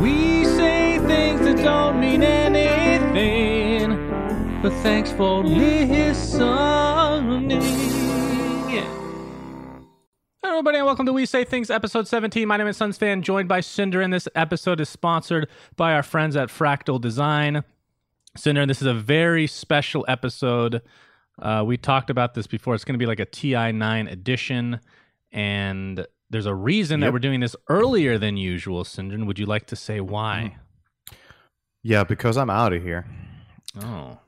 We say things that don't mean anything, but thanks for listening. Hello, everybody, and welcome to We Say Things, episode 17. My name is SUNSfan, joined by Cinder, and this episode is sponsored by our friends at Fractal Design. Cinder, this is a very special episode. Uh, we talked about this before. It's going to be like a TI9 edition, and there's a reason that we're doing this earlier than usual. Cinder, would you like to say why? Mm. Yeah, because I'm out of here. Oh,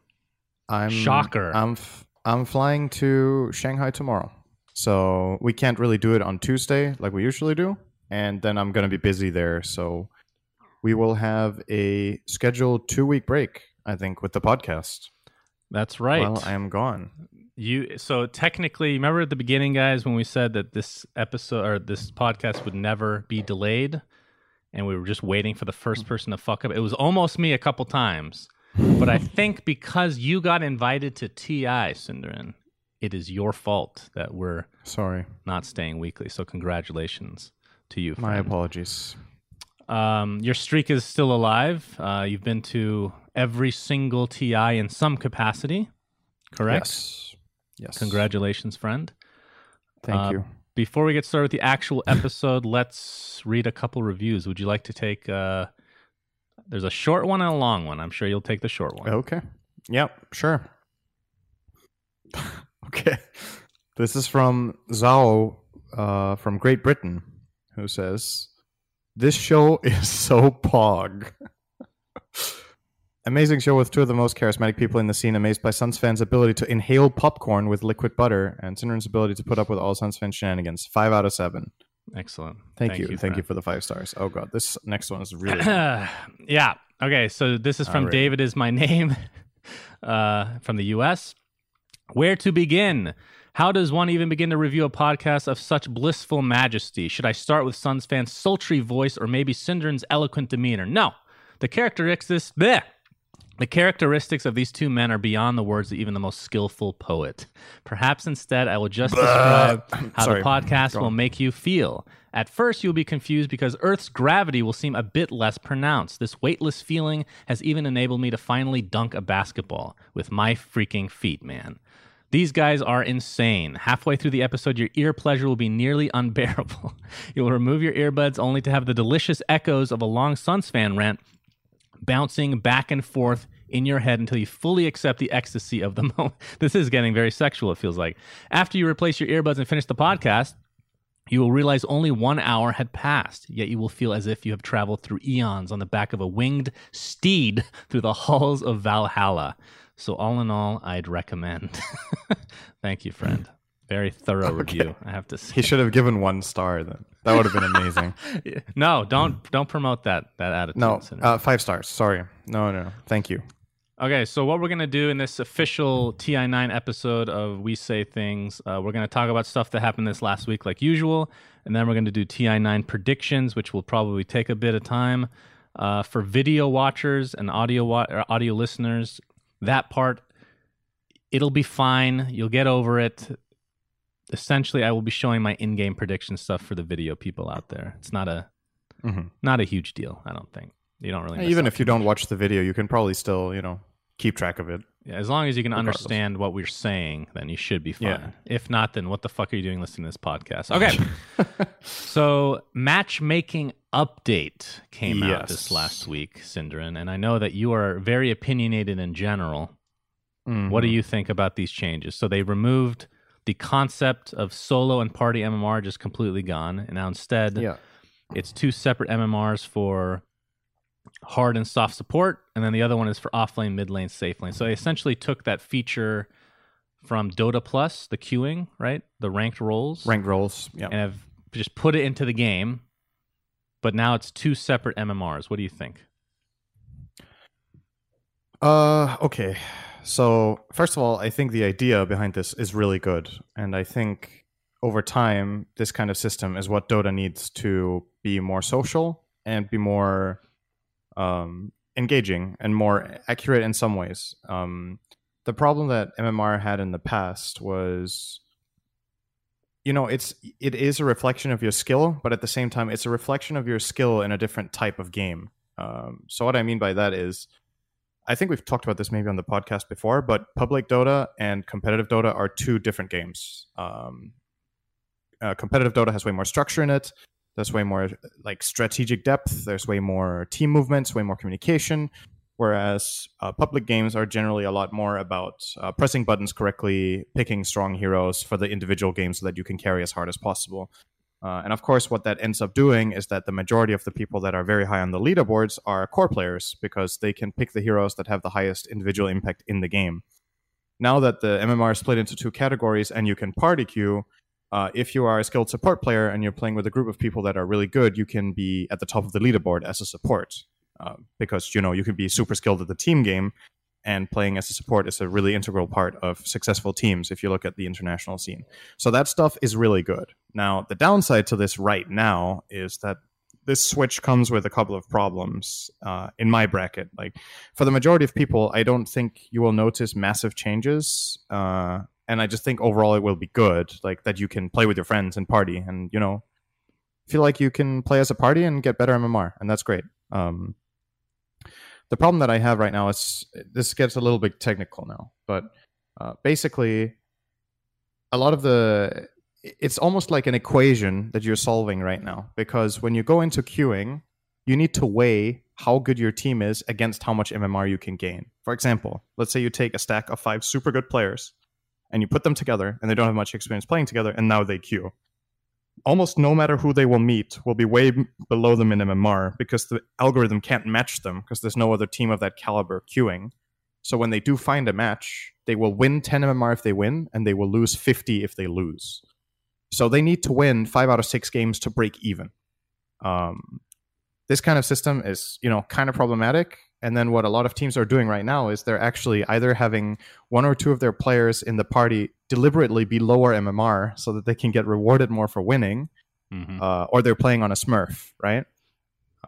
I'm Shocker. I'm f- I'm flying to Shanghai tomorrow, so we can't really do it on Tuesday like we usually do, and then I'm gonna be busy there. So we will have a scheduled two week break, I think, with the podcast that's right. while I am gone. You so technically, remember at the beginning, guys, when we said that this episode or this podcast would never be delayed, and we were just waiting for the first person to fuck up. It was almost me a couple times, but I think because you got invited to TI, Synderen, it is your fault that we're Sorry, not staying weekly. So congratulations to you. my apologies. Um, your streak is still alive. Uh, you've been to every single TI in some capacity, correct? Yes. Yes. Congratulations, friend. Thank Uh, you. Before we get started with the actual episode, let's read a couple reviews. Would you like to take? Uh, there's a short one and a long one. I'm sure you'll take the short one. Okay. Yep, sure. okay. This is from Zhao uh, from Great Britain, who says, This show is so pog. Amazing show with two of the most charismatic people in the scene, amazed by SUNSfan's ability to inhale popcorn with liquid butter and Synderen's ability to put up with all SUNSfan shenanigans. Five out of seven. Excellent. Thank, you. Thank you for the five stars. Oh, God. This next one is really. yeah. Okay. So this is from Alright. David is my name, uh, from the U.S. Where to begin? How does one even begin to review a podcast of such blissful majesty? Should I start with SUNSfan's sultry voice or maybe Synderen's eloquent demeanor? No. The characteristics, bleh. The characteristics of these two men are beyond the words of even the most skillful poet. Perhaps instead, I will just describe how Sorry. the podcast will make you feel. At first, you'll be confused because Earth's gravity will seem a bit less pronounced. This weightless feeling has even enabled me to finally dunk a basketball with my freaking feet, man. These guys are insane. Halfway through the episode, your ear pleasure will be nearly unbearable. You'll remove your earbuds only to have the delicious echoes of a long SUNSfan rant bouncing back and forth in your head until you fully accept the ecstasy of the moment. This is getting very sexual, it feels like. After you replace your earbuds and finish the podcast, you will realize only one hour had passed, yet you will feel as if you have traveled through eons on the back of a winged steed through the halls of Valhalla. So, all in all, I'd recommend. Thank you, friend. Very thorough review, I have to say. he should have given one star then. That would have been amazing. No, don't don't promote that that attitude. no, uh, five stars. Sorry. No, no, no. Thank you. Okay, so what we're gonna do in this official TI9 episode of We Say Things, uh, we're gonna talk about stuff that happened this last week, like usual, and then we're gonna do TI9 predictions, which will probably take a bit of time. Uh, for video watchers and audio wa- or audio listeners, that part it'll be fine. You'll get over it. Essentially, I will be showing my in-game prediction stuff for the video people out there. It's not a Mhm. not a huge deal, I don't think. You don't really Even if you don't watch the video, you can probably still, you know, keep track of it. Yeah, as long as you can Regardless. understand what we're saying, then you should be fine. Yeah. If not, then what the fuck are you doing listening to this podcast? Okay. so, matchmaking update came out this last week, Synderen, and I know that you are very opinionated in general. What do Mhm. you think about these changes? So, they removed the concept of solo and party MMR just completely gone, and now instead, Yeah. it's two separate MMRs for hard and soft support, and then the other one is for off lane, mid lane, safe lane. So they essentially took that feature from Dota Plus, the queuing, right, the ranked roles, Ranked roles. Yeah. and have just put it into the game. but now it's two separate MMRs. What do you think? Uh, okay. So first of all, I think the idea behind this is really good, and I think over time, this kind of system is what Dota needs to be more social and be more um, engaging and more accurate in some ways. Um, the problem that MMR had in the past was you know it's it is a reflection of your skill but at the same time it's a reflection of your skill in a different type of game um, so what i mean by that is i think we've talked about this maybe on the podcast before but public dota and competitive dota are two different games. Um, uh, competitive dota has way more structure in it. There's way more like strategic depth. There's way more team movements way more communication. Whereas uh, public games are generally a lot more about uh, pressing buttons correctly, picking strong heroes for the individual game so that you can carry as hard as possible. Uh, and of course, what that ends up doing is that the majority of the people that are very high on the leaderboards are core players because they can pick the heroes that have the highest individual impact in the game. Now that the MMR is split into two categories and you can party queue, uh, if you are a skilled support player and you're playing with a group of people that are really good, you can be at the top of the leaderboard as a support. Um, because you know you can be super skilled at the team game and playing as a support is a really integral part of successful teams if you look at the international scene. So that stuff is really good. Now the downside to this right now is that this switch comes with a couple of problems uh, in my bracket. Like for the majority of people i don't think you will notice massive changes uh, and i just think overall it will be good like that you can play with your friends and party and you know feel like you can play as a party and get better mmr and that's great. Um, the problem that I have right now is this gets a little bit technical now, but uh, basically, a lot of the it's almost like an equation that you're solving right now because when you go into queuing, you need to weigh how good your team is against how much MMR you can gain. For example, let's say you take a stack of five super good players and you put them together and they don't have much experience playing together and now they queue almost no matter who they will meet will be way below them in MMR because the algorithm can't match them because there's no other team of that caliber queuing. So when they do find a match, they will win 10 MMR if they win, and they will lose 50 if they lose. So they need to win five out of six games to break even. Um, this kind of system is, you know, kind of problematic and then what a lot of teams are doing right now is they're actually either having one or two of their players in the party deliberately be lower MMR so that they can get rewarded more for winning, mm-hmm. uh, or they're playing on a Smurf, right?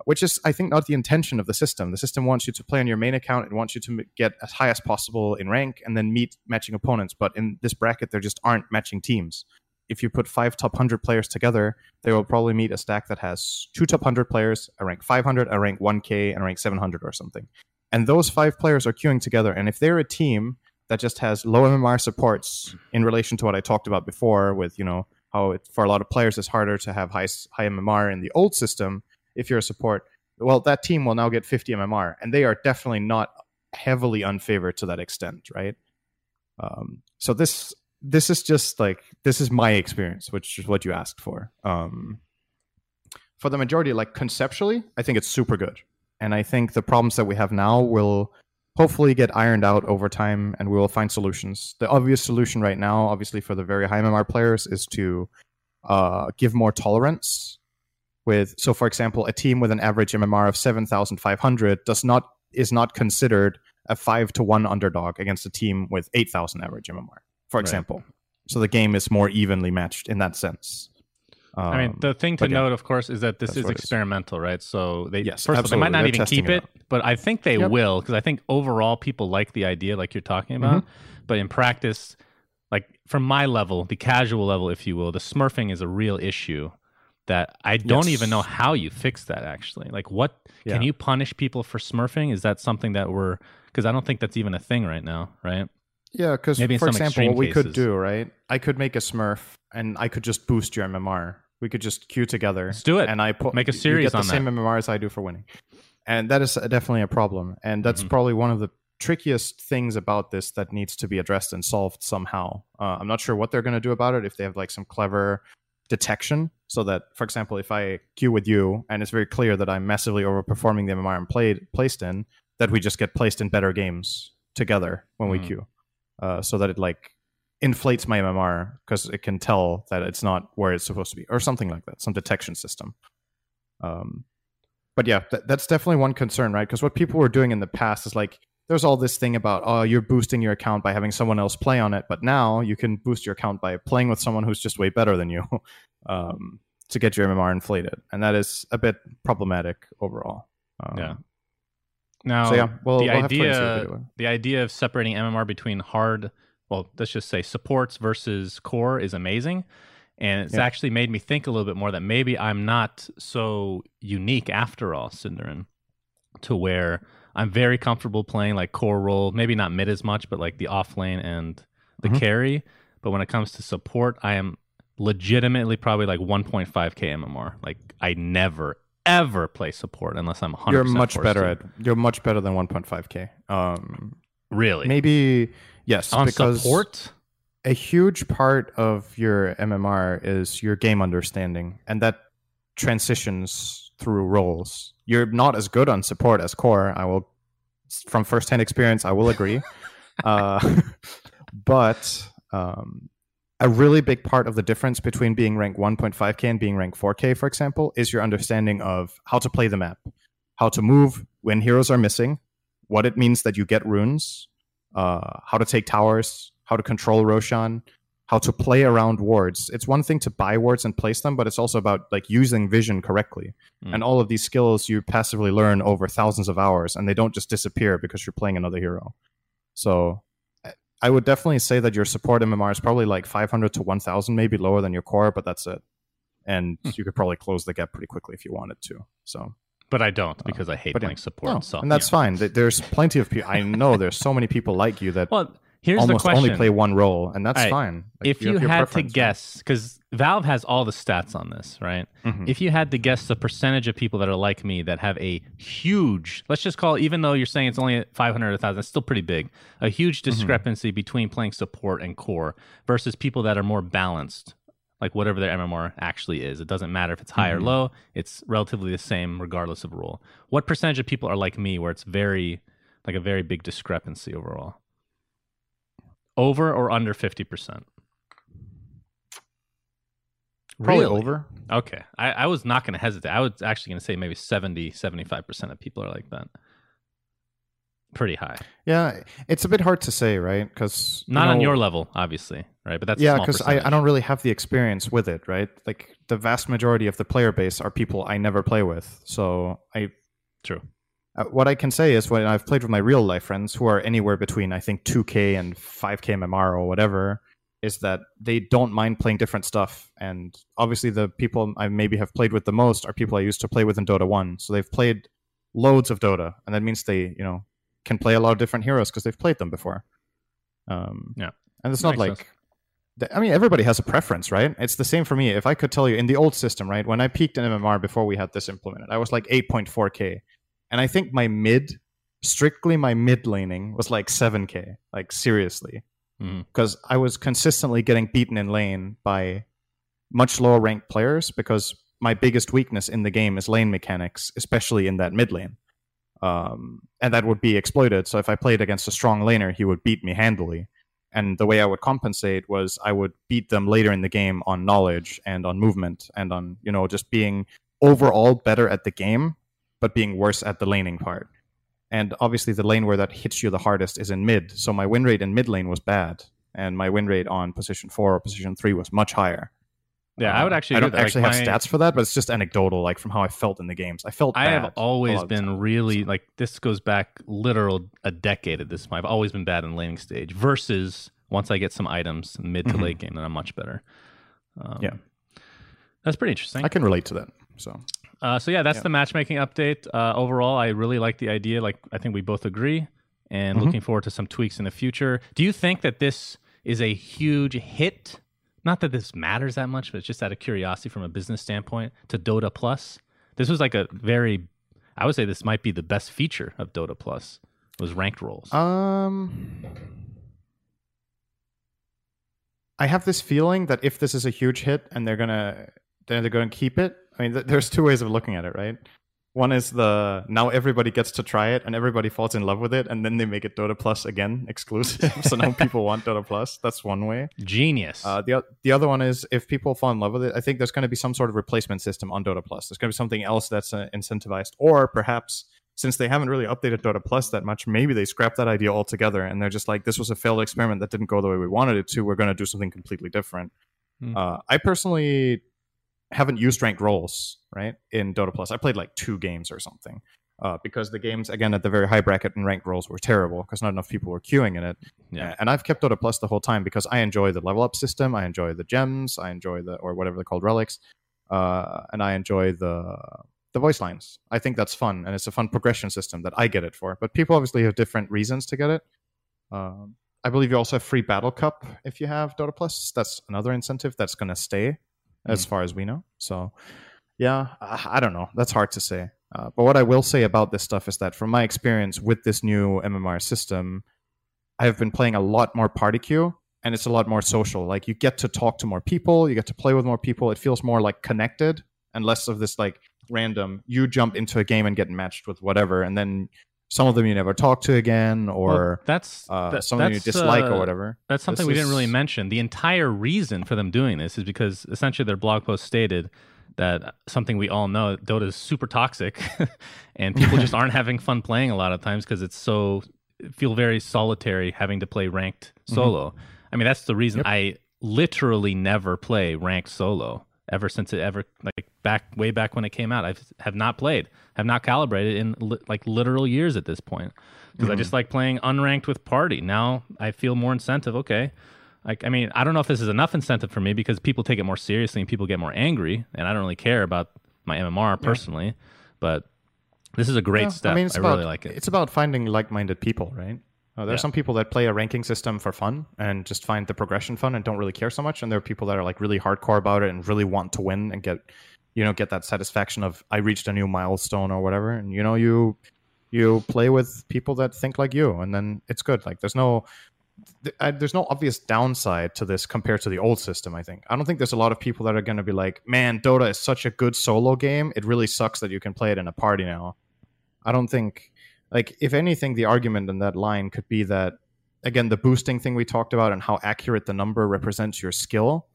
Which is, I think, not the intention of the system. The system wants you to play on your main account and wants you to get as high as possible in rank and then meet matching opponents. But in this bracket, there just aren't matching teams if you put five top 100 players together, they will probably meet a stack that has two top 100 players, a rank 500, a rank 1K, and a rank 700 or something. And those five players are queuing together. And if they're a team that just has low MMR supports in relation to what I talked about before, with, you know, how it, for a lot of players it's harder to have high, high MMR in the old system if you're a support, well, that team will now get 50 MMR. And they are definitely not heavily unfavored to that extent, right? Um, so this this is just like this is my experience, which is what you asked for. Um, for the majority, like conceptually, I think it's super good, and I think the problems that we have now will hopefully get ironed out over time, and we will find solutions. The obvious solution right now, obviously for the very high MMR players, is to uh, give more tolerance. With so, for example, a team with an average MMR of seven thousand five hundred does not is not considered a five to one underdog against a team with eight thousand average MMR for example. Right. So the game is more evenly matched in that sense. Um, I mean, the thing to yeah, note, of course, is that this is experimental, is. right? So they yes, first of all, they might not They're even keep it, it but I think they yep. will because I think overall people like the idea, like you're talking about. Mm-hmm. But in practice, like from my level, the casual level, if you will, the smurfing is a real issue that I don't yes. even know how you fix that. Actually, like what yeah. can you punish people for smurfing? Is that something that we're because I don't think that's even a thing right now, right? Yeah, because for example, what we could do, right? I could make a Smurf and I could just boost your MMR. We could just queue together. Let's do it. And I put make a series you get on the same MMR as I do for winning, and that is definitely a problem. And that's mm-hmm. probably one of the trickiest things about this that needs to be addressed and solved somehow. Uh, I'm not sure what they're going to do about it. If they have like some clever detection, so that, for example, if I queue with you and it's very clear that I'm massively overperforming the MMR I'm played placed in, that we just get placed in better games together when mm-hmm. we queue uh, so that it like inflates my MMR because it can tell that it's not where it's supposed to be, or something like that, some detection system. Um, but yeah, th- that's definitely one concern, right? Because what people were doing in the past is like there's all this thing about oh you're boosting your account by having someone else play on it, but now you can boost your account by playing with someone who's just way better than you um, to get your MMR inflated, and that is a bit problematic overall. Um, Yeah. Now, So yeah, we'll, the we'll have to wait and see what idea the idea of separating MMR between hard, well, let's just say supports versus core is amazing. And it's Yeah. actually made me think a little bit more that maybe I'm not so unique after all, Synderen, to where I'm very comfortable playing like core role, maybe not mid as much, but like the off lane and the Mhm. carry. But when it comes to support, I am legitimately probably like 1.5k MMR. Like I never ever play support unless I'm 100 You're much better at. You're much better than 1.5k. Um, really maybe yes, on because support. a huge part of your MMR is your game understanding, and that transitions through roles. You're not as good on support as core. I will, from firsthand experience, I will agree. uh, but um, a really big part of the difference between being rank 1.5k and being rank 4k, for example, is your understanding of how to play the map, how to move when heroes are missing, what it means that you get runes, uh, how to take towers, how to control Roshan, how to play around wards. It's one thing to buy wards and place them, but it's also about like using vision correctly. Mm. And all of these skills you passively learn over thousands of hours, and they don't just disappear because you're playing another hero. So I- would definitely say that your support MMR is probably like 500 to 1000, maybe lower than your core, but that's it. And Hmm. you could probably close the gap pretty quickly if you wanted to. So But I don't because I hate but yeah. playing support. no, so and that's yeah. fine. There's plenty of people. I know there's so many people like you that Well, here's almost the question: only play one role, and that's Alright, fine. Like, if you, your had to guess, because Valve has all the stats on this, right? Mhm. If you had to guess the percentage of people that are like me that have a huge, let's just call, it, even though you're saying it's only 500 or 1,000, it's still pretty big, a huge Mm-hmm. discrepancy between playing support and core versus people that are more balanced, like whatever their MMR actually is. It doesn't matter if it's high or Mhm. low, it's relatively the same regardless of role. What percentage of people are like me where it's very, like a very big discrepancy overall? Over or under 50%? Probably Really? over. Okay. I, I was not going to hesitate. I was actually going to say maybe 70, 75% of people are like that. Pretty high. Yeah, it's a bit hard to say, right? Because Not on your level, obviously, right? But that's yeah, because because I, I don't really have the experience with it, right? Like the vast majority of the player base are people I never play with, so I True. Uh, what I can say is when I've played with my real life friends who are anywhere between I think 2k and 5k MMR or whatever, is that they don't mind playing different stuff. And obviously, the people I maybe have played with the most are people I used to play with in Dota 1. So they've played loads of Dota, and that means they, you know, can play a lot of different heroes because they've played them before. Um, Yeah. and it's not Makes like. th- I mean, everybody has a preference, right? It's the same for me. If I could tell you in the old system, right, when I peaked in MMR before we had this implemented, I was like 8.4k. And I think my mid, strictly my mid laning, was like 7k. Like, seriously because I was consistently getting beaten in lane by much lower ranked players because my biggest weakness in the game is lane mechanics, especially in that mid lane. Um, and that would be exploited. So if I played against a strong laner, he would beat me handily. And the way I would compensate was I would beat them later in the game on knowledge and on movement and on, you know, just being overall better at the game, but being worse at the laning part. And obviously, the lane where that hits you the hardest is in mid. So my win rate in mid lane was bad, and my win rate on position four or position three was much higher. Yeah, I would actually. I don't that. actually Like, have my- stats for that, but it's just anecdotal, like from how I felt in the games. I felt. I bad have always lot of the been really like this goes back literal a decade at this point. I've always been bad in laning stage versus once I get some items mid to Mhm. late game, then I'm much better. Um, Yeah. that's pretty interesting. I can relate to that. So Uh, so yeah, that's Yeah. the matchmaking update. Uh, overall, I really like the idea. Like I think we both agree, and Mhm. looking forward to some tweaks in the future. Do you think that this is a huge hit? Not that this matters that much, but it's just out of curiosity from a business standpoint to Dota Plus. This was like a very, I would say this might be the best feature of Dota Plus was ranked roles. Um, I have this feeling that if this is a huge hit and they're gonna then they're gonna keep it. I mean, th- there's two ways of looking at it, right? One is the now everybody gets to try it and everybody falls in love with it, and then they make it Dota Plus again exclusive. so now people want Dota Plus. That's one way. Genius. Uh, the the other one is if people fall in love with it, I think there's going to be some sort of replacement system on Dota Plus. There's going to be something else that's uh, incentivized, or perhaps since they haven't really updated Dota Plus that much, maybe they scrap that idea altogether and they're just like, this was a failed experiment that didn't go the way we wanted it to. We're going to do something completely different. Hmm. Uh, I personally haven't used ranked roles right in Dota Plus. I played like two games or something. Uh, because the games again at the very high bracket and ranked roles were terrible because not enough people were queuing in it. Yeah. And I've kept Dota Plus the whole time because I enjoy the level up system, I enjoy the gems, I enjoy the or whatever they're called relics, uh, and I enjoy the the voice lines. I think that's fun and it's a fun progression system that I get it for. But people obviously have different reasons to get it. Um, I believe you also have free battle cup if you have Dota Plus. That's another incentive that's going to stay as mm. far as we know. So, yeah, I don't know. That's hard to say. Uh, but what I will say about this stuff is that from my experience with this new MMR system, I have been playing a lot more party queue and it's a lot more social. Like you get to talk to more people, you get to play with more people. It feels more like connected and less of this like random you jump into a game and get matched with whatever and then some of them you never talk to again or well, that's uh, that, some of you dislike uh, or whatever that's something this we is... didn't really mention the entire reason for them doing this is because essentially their blog post stated that something we all know dota is super toxic and people just aren't having fun playing a lot of times because it's so feel very solitary having to play ranked mm-hmm. solo mm-hmm. i mean that's the reason yep. i literally never play ranked solo ever since it ever like back way back when it came out. I have not played, have not calibrated in li- like literal years at this point because mm-hmm. I just like playing unranked with party. Now I feel more incentive. Okay, like I mean I don't know if this is enough incentive for me because people take it more seriously and people get more angry, and I don't really care about my MMR personally, yeah. but this is a great yeah, step. I mean, I about, really like it. It's about finding like-minded people, right? Uh, there yeah. are some people that play a ranking system for fun and just find the progression fun and don't really care so much. And there are people that are like really hardcore about it and really want to win and get, you know, get that satisfaction of I reached a new milestone or whatever. And you know, you you play with people that think like you, and then it's good. Like there's no there's no obvious downside to this compared to the old system. I think I don't think there's a lot of people that are going to be like, "Man, Dota is such a good solo game. It really sucks that you can play it in a party now." I don't think like if anything the argument in that line could be that again the boosting thing we talked about and how accurate the number represents your skill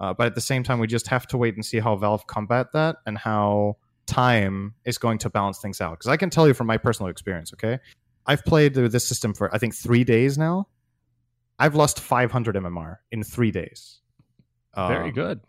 uh, but at the same time we just have to wait and see how valve combat that and how time is going to balance things out. Because i can tell you from my personal experience okay? I've played this system for i think three days now. I've lost 500 mmr in three days. Very um, good.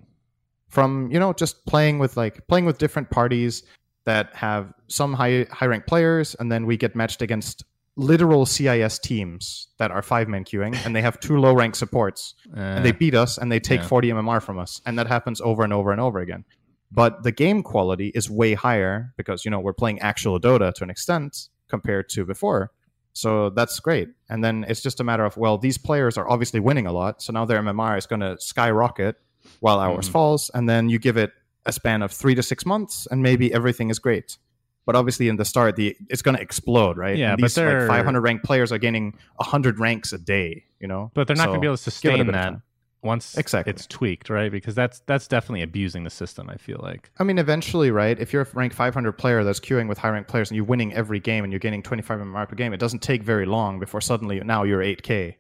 from you know just playing with like playing with different parties that have some high high ranked players, and then we get matched against literal CIS teams that are five man queuing, and they have two low rank supports, uh, and they uh, beat us, and they take yeah. 40 MMR from us, and that happens over and over and over again. But the game quality is way higher because you know we're playing actual Dota to an extent compared to before. So that's great. And then it's just a matter of well, these players are obviously winning a lot, so now their MMR is going to skyrocket while ours mm. falls, and then you give it a span of three to six months, and maybe everything is great. But obviously, in the start, the it's going to explode, right? Yeah, and these but like 500 ranked players are gaining 100 ranks a day. You know, but they're not so going to be able to sustain that once exactly. it's tweaked, right? Because that's that's definitely abusing the system. I feel like. I mean, eventually, right? If you're a rank 500 player that's queuing with high ranked players and you're winning every game and you're gaining 25 MMR per game, it doesn't take very long before suddenly now you're 8K.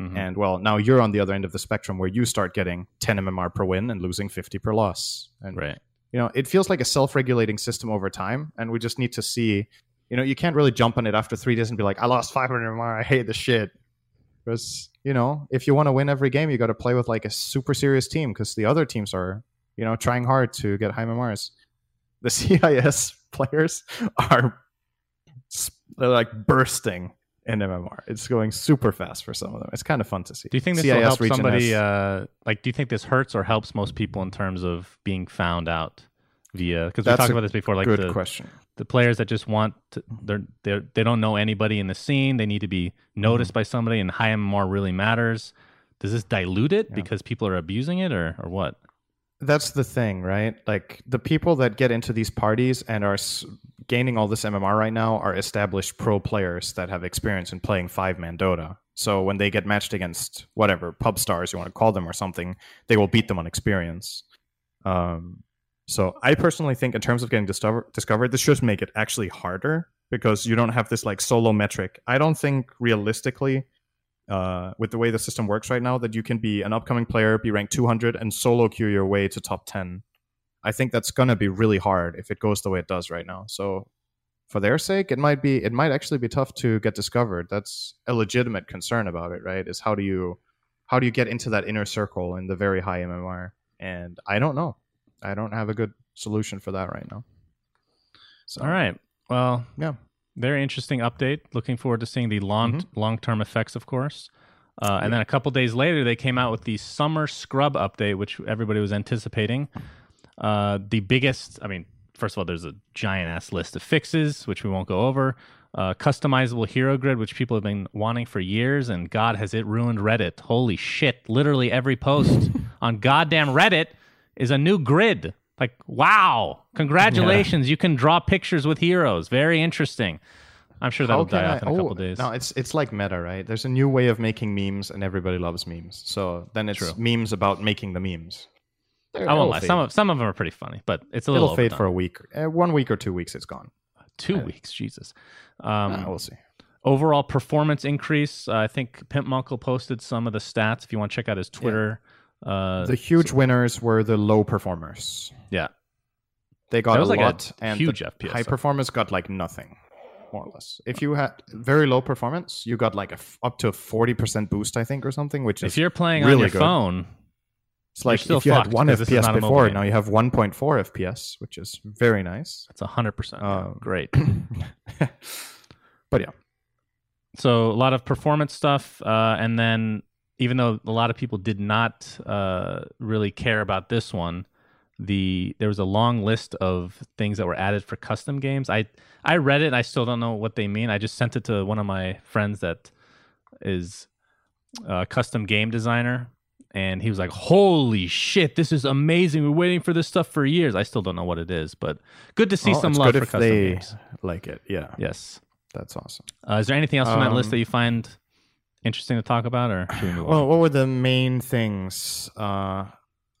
Mm-hmm. And well, now you're on the other end of the spectrum where you start getting 10 MMR per win and losing 50 per loss. And right you know it feels like a self-regulating system over time and we just need to see you know you can't really jump on it after three days and be like i lost 500 MMR. i hate the shit because you know if you want to win every game you got to play with like a super serious team because the other teams are you know trying hard to get high mmrs the cis players are they're like bursting in mmr it's going super fast for some of them. It's kind of fun to see. Do you think this CIS will help somebody uh, like do you think this hurts or helps most people in terms of being found out via because we talked about this before like good the, question. the players that just want to, they're, they're they don't know anybody in the scene. They need to be noticed mm-hmm. by somebody and high mmr really matters. Does this dilute it yeah. because people are abusing it or or what that's the thing, right? Like the people that get into these parties and are s- gaining all this MMR right now are established pro players that have experience in playing five man Dota. So when they get matched against whatever pub stars you want to call them or something, they will beat them on experience. Um, So I personally think, in terms of getting discover- discovered, this should make it actually harder because you don't have this like solo metric. I don't think realistically, uh, with the way the system works right now, that you can be an upcoming player, be ranked 200, and solo queue your way to top 10. I think that's gonna be really hard if it goes the way it does right now. So for their sake, it might be it might actually be tough to get discovered. That's a legitimate concern about it, right? Is how do you how do you get into that inner circle in the very high MMR? And I don't know. I don't have a good solution for that right now. So, All right. Well, yeah. Very interesting update. Looking forward to seeing the long Mm-hmm. long term effects, of course. Uh, and then a couple days later, they came out with the summer scrub update, which everybody was anticipating. Uh, the biggest, I mean, first of all, there's a giant ass list of fixes, which we won't go over. Uh, customizable hero grid, which people have been wanting for years, and God has it ruined Reddit. Holy shit! Literally every post on goddamn Reddit is a new grid. Like, wow! Congratulations, you can draw pictures with heroes. Very interesting. I'm sure that'll die I- off in a oh, couple days. No, it's it's like meta, right? There's a new way of making memes, and everybody loves memes. So then it's True. memes about making the memes. They're- I won't lie. fade. Some of some of them are pretty funny, but it's a little it'll fade overdone. for a week, uh, one week or two weeks. It's gone. two weeks. Jesus. Um, Uh, we'll see. overall performance increase. Uh, I think Pimp Munkle posted some of the stats. If you want to check out his Twitter, uh, The huge winners were the low performers. yeah, They got a like a lot, and huge FPS high performers got like nothing, more or less. If you had very low performance, you got like a f- up to a forty percent boost, I think, or something. Which is if you're playing on your good. phone, it's like still if you had one FPS a before, now you have one point four FPS, which is very nice. that's hundred percent Um, great. but yeah, So a lot of performance stuff, uh, and then even though a lot of people did not uh, really care about this one, the there was a long list of things that were added for custom games. I I read it. I still don't know what they mean. I just sent it to one of my friends that is a custom game designer, and he was like, "Holy shit, this is amazing! We're waiting for this stuff for years." I still don't know what it is, but good to see Well, some love good for if custom they games. like it. Yeah, Yes. that's awesome. Uh, is there anything else on that list Um, that you find interesting to talk about, or we Well, on? what were the main things? Uh,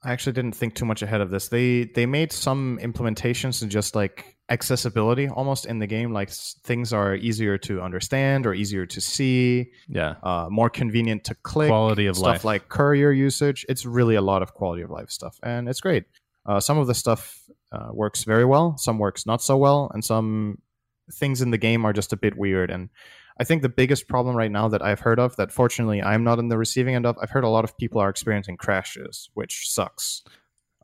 I actually didn't think too much ahead of this. They they made some implementations and just like accessibility almost in the game. Like things are easier to understand or easier to see, Yeah, uh, more convenient to click. quality of stuff life. like courier usage. It's really a lot of quality of life stuff, and it's great. Uh, some of the stuff uh, works very well. Some works not so well, and some things in the game are just a bit weird. And I think the biggest problem right now that I've heard of, that fortunately I'm not in the receiving end of, I've heard a lot of people are experiencing crashes, which sucks.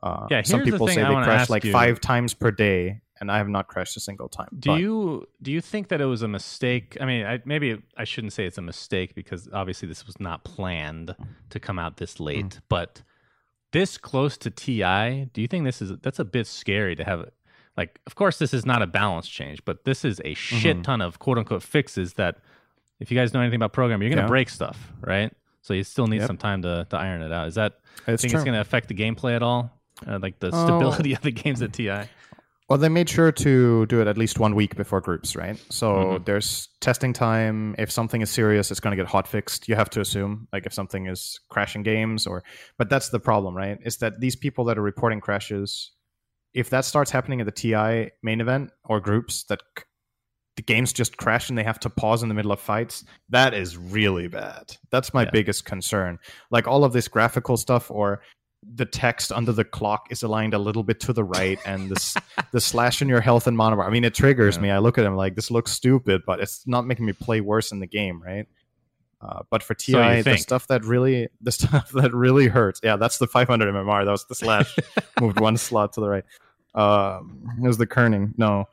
Uh, Yeah, some here's the people say I they crash like you. five times per day, and I have not crashed a single time. do But- you do you think that it was a mistake? I mean, I, maybe I shouldn't say it's a mistake because obviously this was not planned to come out this late. Mm. But this close to Ti, do you think this is that's a bit scary to have? Like, of course, this is not a balance change, but this is a shit Mhm. ton of quote unquote fixes that, if you guys know anything about programming, you're gonna Yeah. break stuff, right? So you still need Yep. some time to, to iron it out. Is that It's think true. it's going to affect the gameplay at all? Uh, like the Oh. stability of the games at TI? Well, they made sure to do it at least one week before groups, right? So Mhm. there's testing time. If something is serious, it's going to get hot fixed. You have to assume, like if something is crashing games, or but that's the problem, right? Is that these people that are reporting crashes, if that starts happening at the TI main event or groups, that c- the games just crash and they have to pause in the middle of fights, that is really bad. That's my Yeah. biggest concern. Like all of this graphical stuff or the text under the clock is aligned a little bit to the right and this the slash in your health and mana bar. I mean, it triggers Yeah. me. I look at them like this looks stupid, but it's not making me play worse in the game, right? Uh, but for TI, So the stuff that really the stuff that really hurts. Yeah, that's the 500 MMR. That was the slash moved one slot to the right. Um, it was the kerning. No,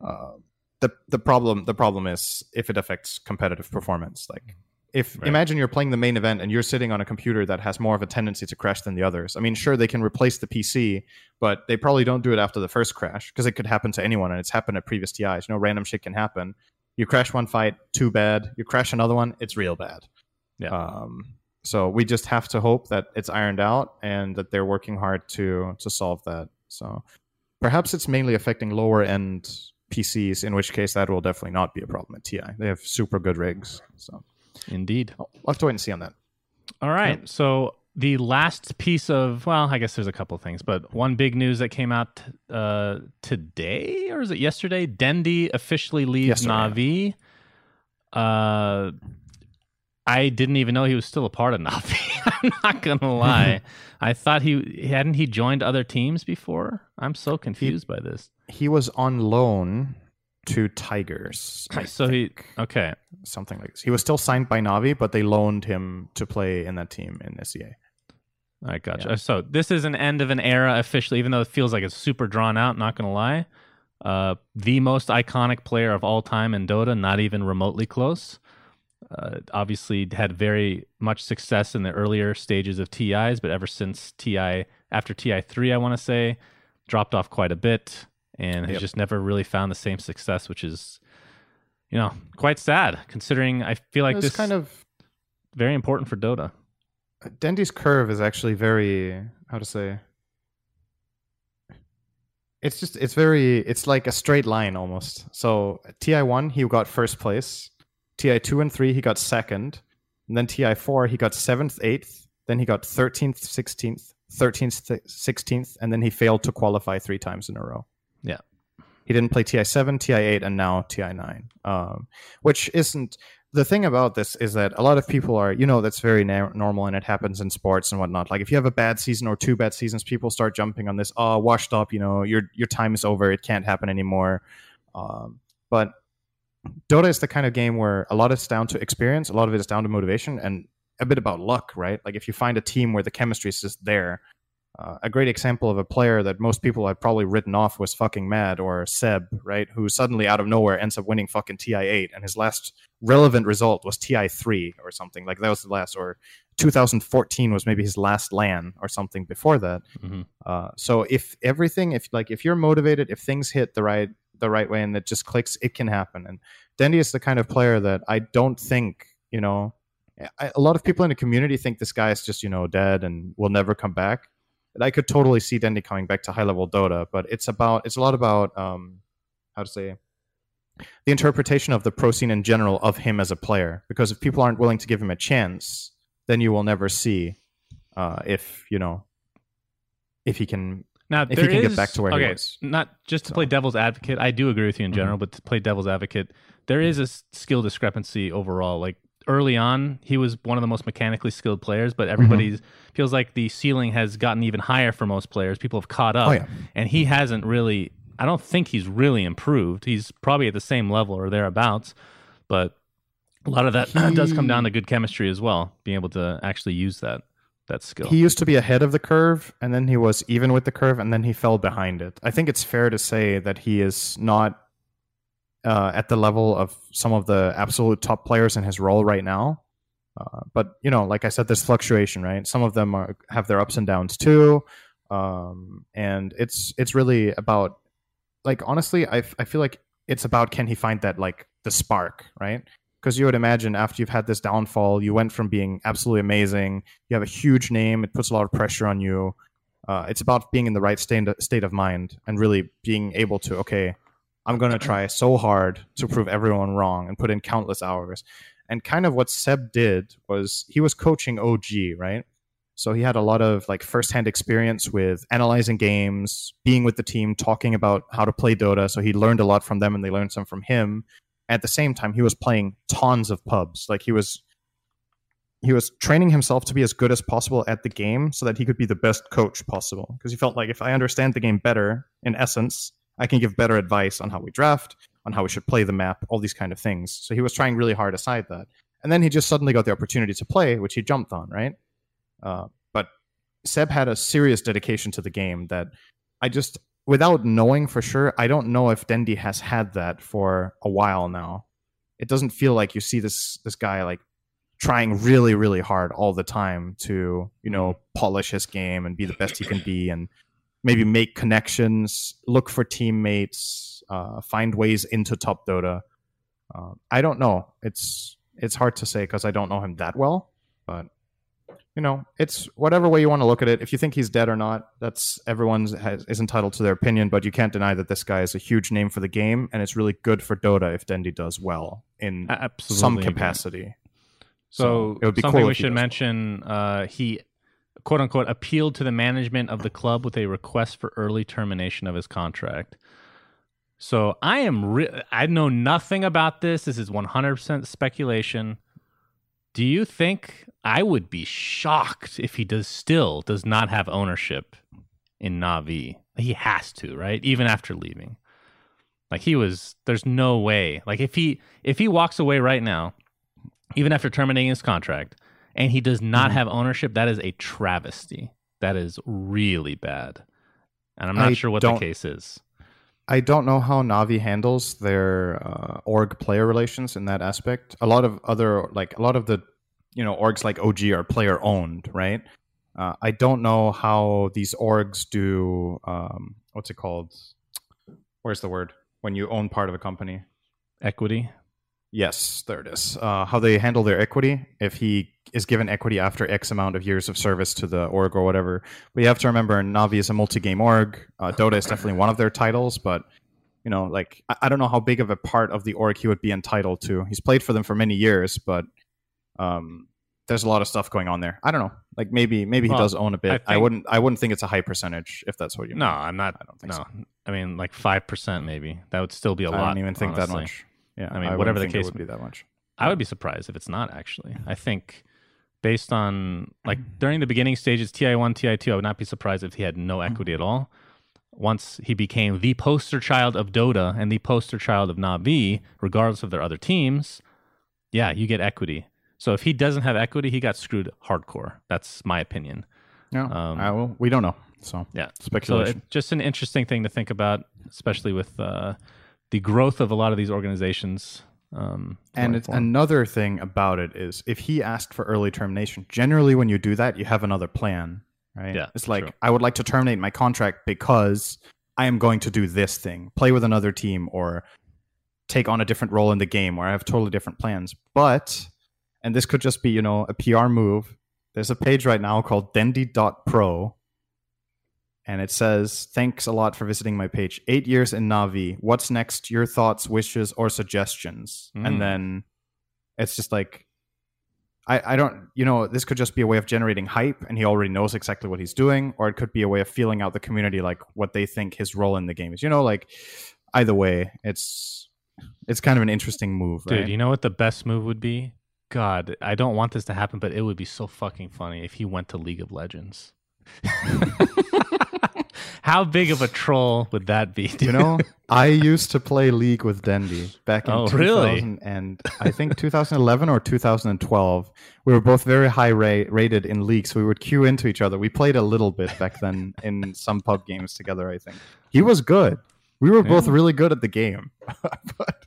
uh, the the problem the problem is if it affects competitive performance. Like if Right. imagine you're playing the main event and you're sitting on a computer that has more of a tendency to crash than the others. I mean, sure they can replace the PC, but they probably don't do it after the first crash because it could happen to anyone and it's happened at previous TIs. You know, random shit can happen. You crash one fight, too bad. You crash another one, it's real bad. Yeah. Um, so we just have to hope that it's ironed out and that they're working hard to to solve that. So perhaps it's mainly affecting lower end PCs, in which case that will definitely not be a problem at TI. They have super good rigs. So Indeed. I'll have to wait and see on that. All right. So the last piece of well, I guess there's a couple things, but one big news that came out uh, today or is it yesterday? Dendi officially leaves Yesterday, Navi. Uh, I didn't even know he was still a part of Navi. I'm not gonna lie. I thought he hadn't he joined other teams before. I'm so confused by this. He was on loan to Tigers. I So he okay. something like this. He was still signed by Navi, but they loaned him to play in that team in SEA. All right, gotcha. Yeah. So this is an end of an era officially, even though it feels like it's super drawn out. Not gonna lie, uh, the most iconic player of all time in Dota, not even remotely close. Uh, obviously, had very much success in the earlier stages of TIs, but ever since TI after TI three, I want to say, dropped off quite a bit, and has Yep. just never really found the same success, which is, you know, quite sad considering I feel like this kind of very important for Dota. Dendi's curve is actually very how to say. It's just it's very it's like a straight line almost. So TI one he got first place, TI two and three he got second, and then TI four he got seventh, eighth, then he got thirteenth, sixteenth, thirteenth, sixteenth, and then he failed to qualify three times in a row. Yeah. He didn't play TI seven, TI eight, and now TI nine. Um, which isn't the thing about this is that a lot of people are, you know, that's very na- normal and it happens in sports and whatnot. Like if you have a bad season or two bad seasons, people start jumping on this. Oh, washed up. You know, your your time is over. It can't happen anymore. Um, but Dota is the kind of game where a lot is down to experience, a lot of it is down to motivation, and a bit about luck, right? Like if you find a team where the chemistry is just there. Uh, a great example of a player that most people had probably written off was 7ckingMad or Ceb, right? Who suddenly out of nowhere ends up winning fucking TI8, and his last relevant result was TI3 or something. Like that was the last, or 2014 was maybe his last LAN or something before that. Mhm. Uh, so if everything, if like if you're motivated, if things hit the right the right way and it just clicks, it can happen. And Dendi is the kind of player that I don't think you know. I, a lot of people in the community think this guy is just you know dead and will never come back. I could totally see Dendi coming back to high level Dota, but it's about it's a lot about um, how to say the interpretation of the pro scene in general of him as a player. Because if people aren't willing to give him a chance, then you will never see uh, if you know if he can Now, if he can get back to where he was. Not just to So- play devil's advocate. I do agree with you in general, but to play devil's advocate, there is a skill discrepancy overall. Like early on, he was one of the most mechanically skilled players, but everybody mm-hmm. feels like the ceiling has gotten even higher for most players. People have caught up, Oh, yeah. and he hasn't really. I don't think he's really improved. He's probably at the same level or thereabouts, but a lot of that does come down to good chemistry as well. Being able to actually use that that skill. He used to be ahead of the curve, and then he was even with the curve, and then he fell behind it. I think it's fair to say that he is not uh, at the level of some of the absolute top players in his role right now. Uh, but you know, like I said, there's fluctuation, right? Some of them are have their ups and downs too, um, and it's it's really about like honestly, I f- I feel like it's about can he find that like the spark, right? Because you would imagine after you've had this downfall, you went from being absolutely amazing you have a huge name it puts a lot of pressure on you uh, it's about being in the right state, state of mind and really being able to okay i'm going to try so hard to prove everyone wrong and put in countless hours. And kind of what Ceb did was he was coaching og right? So he had a lot of like firsthand experience with analyzing games being with the team talking about how to play dota. So he learned a lot from them and they learned some from him. At the same time he was playing tons of pubs. Like he was he was training himself to be as good as possible at the game so that he could be the best coach possible. Because he felt like if i understand the game better in essence i can give better advice on how we draft on how we should play the map all these kind of things. So he was trying really hard aside that. And then he just suddenly got the opportunity to play which he jumped on right? Uh, but Ceb had a serious dedication to the game that i just without knowing for sure i don't know if dendi has had that for a while now. It doesn't feel like you see this this guy like trying really really hard all the time to you know polish his game and be the best he can be and maybe make connections look for teammates uh, find ways into top dota. Uh, i don't know. It's it's hard to say because i don't know him that well but you know it's whatever way you want to look at it. If you think he's dead or not that's everyone's has, is entitled to their opinion but you can't deny that this guy is a huge name for the game and it's really good for dota if dendi does well in absolutely some capacity. So, it would be something cool we should mention: uh, he quote unquote appealed to the management of the club with a request for early termination of his contract. So I am re- I know nothing about this. This is 100% speculation. Do you think I would be shocked if he does still does not have ownership in Navi? He has to, right? Even after leaving. Like he was there's no way. Like if he if he walks away right now, even after terminating his contract, and he does not Mhm. have ownership, that is a travesty. That is really bad. And I'm not I sure what the case is. I don't know how Navi handles their uh, org player relations in that aspect. A lot of other like a lot of the you know orgs like OG are player owned, right? Uh, I don't know how these orgs do. Um, what's it called? Where's the word when you own part of a company? Equity. Yes, there it is. Uh, how they handle their equity if he is given equity after X amount of years of service to the org or whatever, we have to remember, Navi is a multi-game org. Uh, Dota is definitely one of their titles, but you know, like I, I don't know how big of a part of the org he would be entitled to. He's played for them for many years, but um, there's a lot of stuff going on there. I don't know. Like maybe maybe he Well, does own a bit. I I, wouldn't I wouldn't think it's a high percentage if that's what you. No, mean. I'm not. I don't think no, so. I mean like five percent maybe. That would still be a I lot. I don't even think that much. Yeah, I mean, wouldn't whatever the case would be that much. I would be surprised if it's not actually. I think based on like during the beginning stages, TI one, TI two, I would not be surprised if he had no equity at all. Once he became the poster child of Dota and the poster child of Navi, regardless of their other teams, yeah, you get equity. So if he doesn't have equity, he got screwed hardcore. That's my opinion. No, Um, I will, we don't know. So Yeah. So speculation. it, just an interesting thing to think about, especially with uh, the growth of a lot of these organizations. Um, And it's another thing about it is if he asked for early termination, generally when you do that, you have another plan, right? Yeah, It's like true. I would like to terminate my contract because I am going to do this thing, play with another team or take on a different role in the game where I have totally different plans. But and this could just be, you know, a PR move. There's a page right now called dendi.pro and it says, Thanks a lot for visiting my page. Eight years in Navi. What's next? Your thoughts, wishes, or suggestions? Mm. And then it's just like, I, I don't, you know, this could just be a way of generating hype and he already knows exactly what he's doing, or it could be a way of feeling out the community, like what they think his role in the game is. You know, like either way, it's it's kind of an interesting move, Dude, right? you know what the best move would be? God, I don't want this to happen, but it would be so fucking funny if he went to League of Legends. How big of a troll would that be? Dude? You know, I used to play League with Dendi back in Oh, 2000 really? and I think 2011 or 2012. We were both very high ra- rated in League, so we would queue into each other. We played a little bit back then in some pub games together. I think he was good. We were both really good at the game, but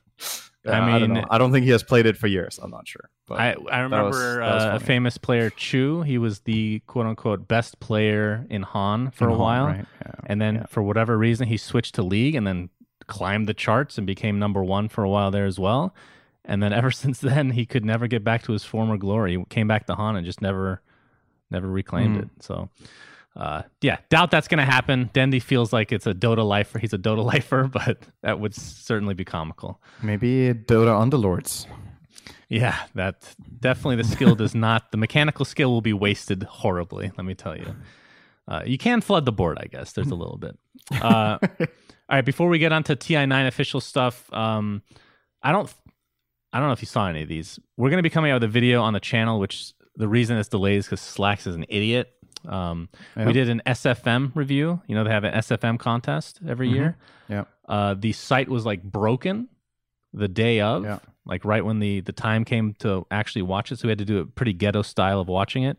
I yeah, I, don't mean- know. I don't think he has played it for years. I'm not sure. But I, I remember was- that was uh, a famous player, Chu. He was the quote unquote best player in HoN for In a home, while. right? Yeah. And then yeah. for whatever reason, he switched to League and then climbed the charts and became number one for a while there as well. And then ever since then, he could never get back to his former glory. He came back to HoN and just never, never reclaimed Mhm. it. So, uh, yeah, doubt that's going to happen. Dendi feels like it's a Dota lifer. He's a Dota lifer, but that would certainly be comical. maybe Dota Underlords. Yeah, that definitely the skill does not. The mechanical skill will be wasted horribly. Let me tell you. Uh, you can flood the board, I guess. There's a little bit. Uh, all right, before we get on to TI9 official stuff, um, I don't, I don't know if you saw any of these. We're going to be coming out with a video on the channel, which the reason it's delayed is because Slacks is an idiot. Um, We did an SFM review. You know they have an SFM contest every Mhm. year. Yeah. Uh, the site was like broken the day of, Yeah. like right when the the time came to actually watch it. So we had to do a pretty ghetto style of watching it.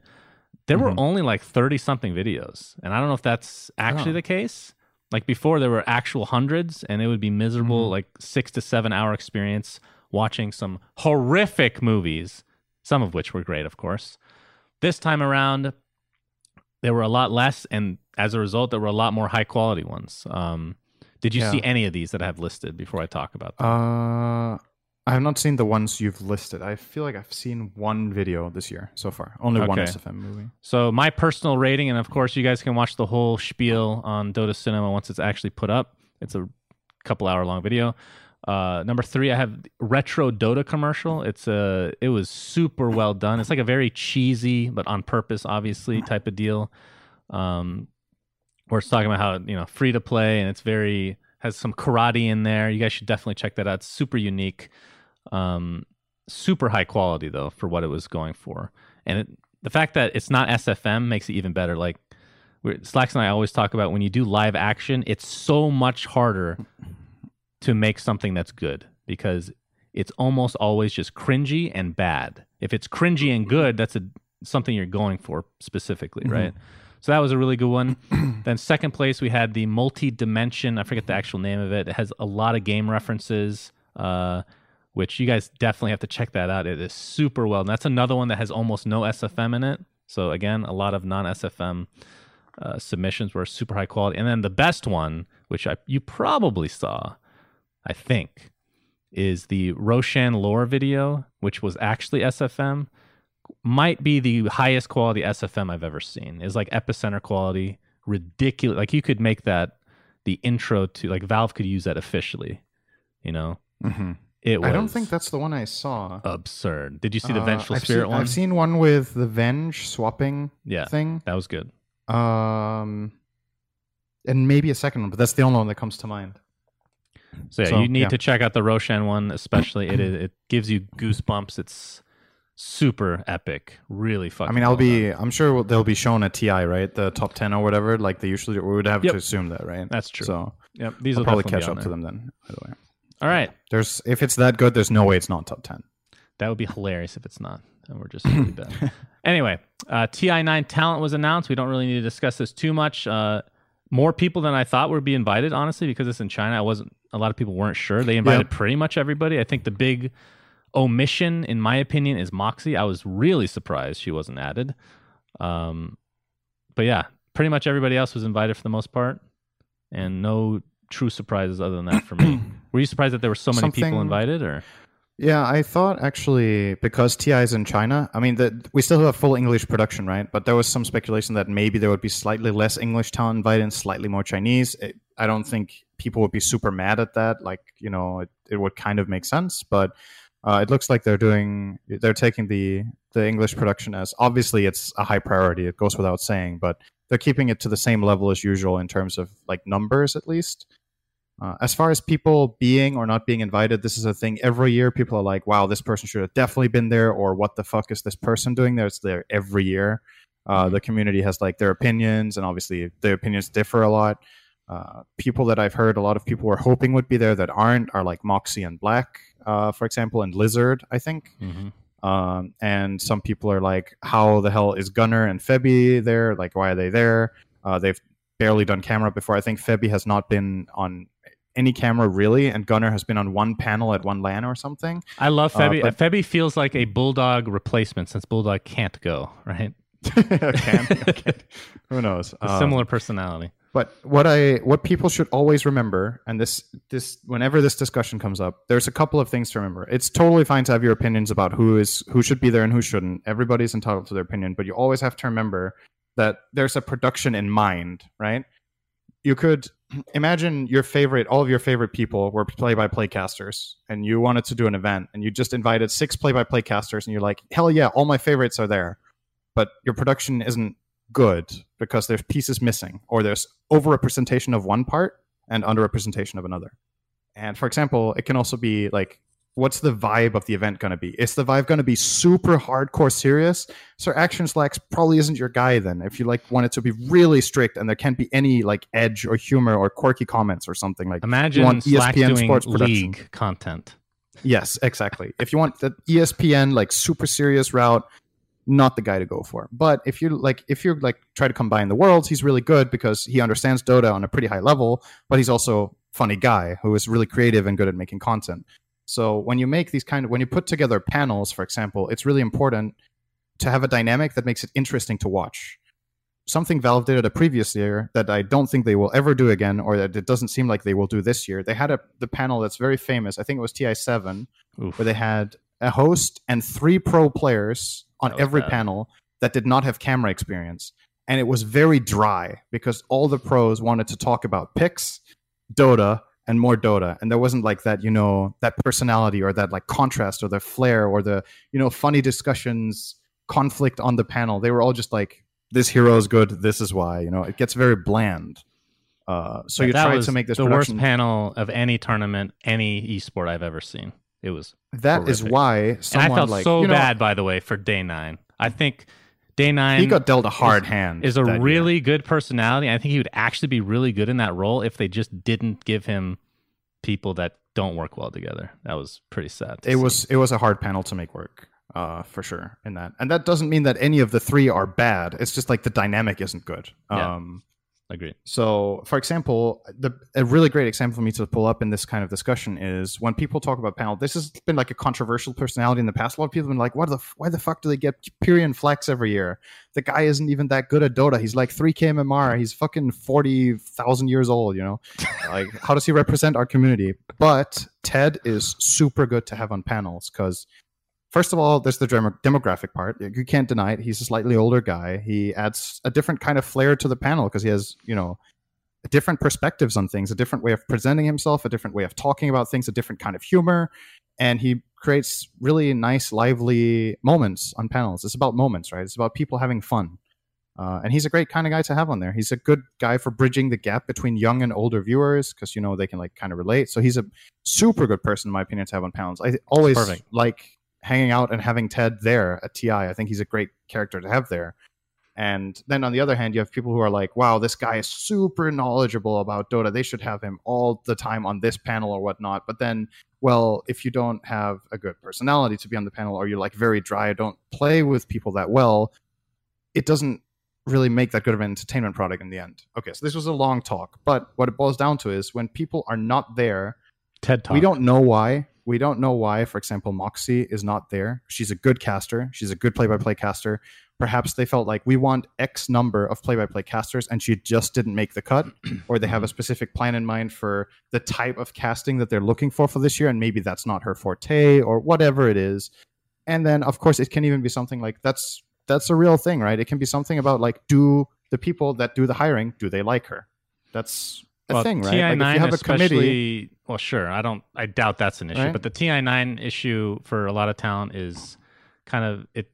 There were Mhm. only like thirty something videos, and I don't know if that's actually Oh. the case. Like before, there were actual hundreds, and it would be miserable, Mhm. like six to seven hour experience watching some horrific movies, some of which were great, of course. This time around, there were a lot less, and as a result, there were a lot more high quality ones. Um, did you Yeah. see any of these that I have listed before I talk about them? Uh, I have not seen the ones you've listed. I feel like I've seen one video this year so far. Only one SFM movie. So my personal rating, and of course you guys can watch the whole spiel on Dota Cinema once it's actually put up. It's a couple hour long video. Uh, number three, I have retro Dota commercial. It's a it was super well done. It's like a very cheesy but on purpose, obviously type of deal. Um, where it's talking about how you know free to play and it's very has some karate in there. You guys should definitely check that out. It's super unique, um, super high quality though for what it was going for, and it, the fact that it's not SFM makes it even better. Like Slacks and I always talk about when you do live action, it's so much harder to make something that's good because it's almost always just cringy and bad. If it's cringy and good, that's a something you're going for specifically, Mm-hmm. right? So that was a really good one. then second place we had the multi-dimension. I forget the actual name of it. It has a lot of game references, uh, which you guys definitely have to check that out. It is super well. And that's another one that has almost no SFM in it. So again, a lot of non-SFM uh, submissions were super high quality. And then the best one, which I you probably saw, I think, is the Roshan lore video, which was actually SFM. Might be the highest quality SFM I've ever seen. Is like epicenter quality, ridiculous. Like you could make that the intro to like Valve could use that officially. You know, hmm it was. I don't think that's the one I saw. absurd. Did you see the Uh, Vengeful I've Spirit seen, one? I've seen one with the Venge swapping yeah, thing. that was good. Um, and maybe a second one, but that's the only one that comes to mind. So yeah, So, you need yeah. to check out the Roshan one, especially. it is- it gives you goosebumps. It's super epic. Really fucking. I mean, I'll well be. done. I'm sure they'll be shown at TI, right? The top ten or whatever. Like they usually. We would have Yep. to assume that, right? That's true. So Yep, these I'll will probably catch up to them then. By the way, All right, there's if it's that good, there's no way it's not top ten. that would be hilarious if it's not, and we're just really bad. Anyway, uh, TI9 talent was announced. We don't really need to discuss this too much. Uh, more people than I thought would be invited, honestly, because it's in China. I wasn't. A lot of people weren't sure. They invited pretty much everybody. I think the big omission, in my opinion, is Moxie. I was really surprised she wasn't added. Um, but yeah, pretty much everybody else was invited for the most part, and no true surprises other than that for me. were you surprised that there were so many people invited, or Yeah, I thought actually because TI is in China. I mean, that we still have full English production, right? But there was some speculation that maybe there would be slightly less English talent invited and slightly more Chinese. It, I don't think people would be super mad at that. Like, you know, it, it would kind of make sense. But uh, it looks like they're doing they're taking the the English production as obviously it's a high priority. It goes without saying, but they're keeping it to the same level as usual in terms of like numbers at least. Uh, as far as people being or not being invited, this is a thing. Every year, people are like, "Wow, this person should have definitely been there," or "What the fuck is this person doing there?" It's there every year. Uh, the community has like their opinions, and obviously their opinions differ a lot. Uh, people that I've heard, a lot of people were hoping would be there that aren't, are like Moxie and Black, uh, for example, and Lizard, I think. Um, and some people are like, "How the hell is Gunnar and Febby there? Like, why are they there?" Uh, they've barely done camera before. I think Febby has not been on any camera really, and Gunnar has been on one panel at one LAN or something. I love Uh, Febby. but- Febby feels like a bulldog replacement since bulldog can't go. Right, Can-. Who knows? a Um, similar personality. But what I what people should always remember, and this this whenever this discussion comes up, there's a couple of things to remember. It's totally fine to have your opinions about who is who should be there and who shouldn't. Everybody's entitled to their opinion, but you always have to remember that there's a production in mind, right? You could imagine your favorite, all of your favorite people were play-by-play casters, and you wanted to do an event, and you just invited six play-by-play casters, and you're like, hell yeah, all my favorites are there, but your production isn't good because there's pieces missing or there's overrepresentation of one part and underrepresentation of another. And for example, it can also be like, what's the vibe of the event going to be? Is the vibe going to be super hardcore serious? So Action Slacks probably isn't your guy then. If you like want it to be really strict and there can't be any like edge or humor or quirky comments or something like Imagine want Slack ESPN doing sports production. league content. Yes, exactly. if you want the ESPN like super serious route, not the guy to go for. But if you're like, if you're like try to combine the worlds, he's really good because he understands Dota on a pretty high level. But he's also funny guy who is really creative and good at making content. So when you make these kind of when you put together panels, for example, it's really important to have a dynamic that makes it interesting to watch. Something Valve did at a previous year that I don't think they will ever do again, or that it doesn't seem like they will do this year. They had a the panel that's very famous. I think it was TI seven, Oof. where they had a host and three pro players on every panel that did not have camera experience. And it was very dry because all the pros wanted to talk about picks, Dota, and more Dota. And there wasn't like that, you know, that personality or that like contrast or the flair or the, you know, funny discussions, conflict on the panel. They were all just like, this hero is good. This is why. You know, it gets very bland. Uh, so you That try to make this the production. worst panel of any tournament, any esport I've ever seen. It was That is horrific. why and I felt like so you know, bad, by the way, for Day9. I think Day9 He got dealt a hard hand. is a that year. really good personality. I think he would actually be really good in that role if they just didn't give him people that don't work well together. That was pretty sad. it see. was it was a hard panel to make work uh, for sure in that and that doesn't mean that any of the three are bad it's just like the dynamic isn't good um, agreed. so for example the a really great example for me to pull up in this kind of discussion is when people talk about panel this has been like a controversial personality in the past. A lot of people have been like what the why the fuck do they get PyrionFlax every year? The guy isn't even that good at Dota. He's like 3k MMR he's fucking 40,000 years old you know? Like how does he represent our community? But ted is super good to have on panels because first of all there's the demographic part you can't deny it he's a slightly older guy he adds a different kind of flair to the panel because he has you know different perspectives on things a different way of presenting himself a different way of talking about things a different kind of humor and he creates really nice lively moments on panels it's about moments right it's about people having fun uh, and he's a great kind of guy to have on there. He's a good guy for bridging the gap between young and older viewers because you know they can like kind of relate. So he's a super good person, in my opinion, to have on panels. I always Perfect. like hanging out and having Ted there at TI. I think he's a great character to have there. And then on the other hand, you have people who are like, "Wow, this guy is super knowledgeable about Dota. They should have him all the time on this panel or whatnot." But then, well, if you don't have a good personality to be on the panel, or you're like very dry, don't play with people that well, it doesn't really make that good of an entertainment product in the end. Okay, so this was a long talk, but what it boils down to is when people are not there, TED Talk. we don't know why. We don't know why, for example, Moxie is not there. She's a good caster. She's a good play-by-play caster. Perhaps they felt like we want X number of play-by-play casters, and she just didn't make the cut, or they have a specific plan in mind for the type of casting that they're looking for for this year, and maybe that's not her forte, or whatever it is. And then, of course, it can even be something like that's that's a real thing, right? It can be something about like, do the people that do the hiring do they like her? That's a well, thing, right? TI9 like if you have a committee, well, sure. I don't. I doubt that's an issue. Right? But the TI9 issue for a lot of talent is kind of it.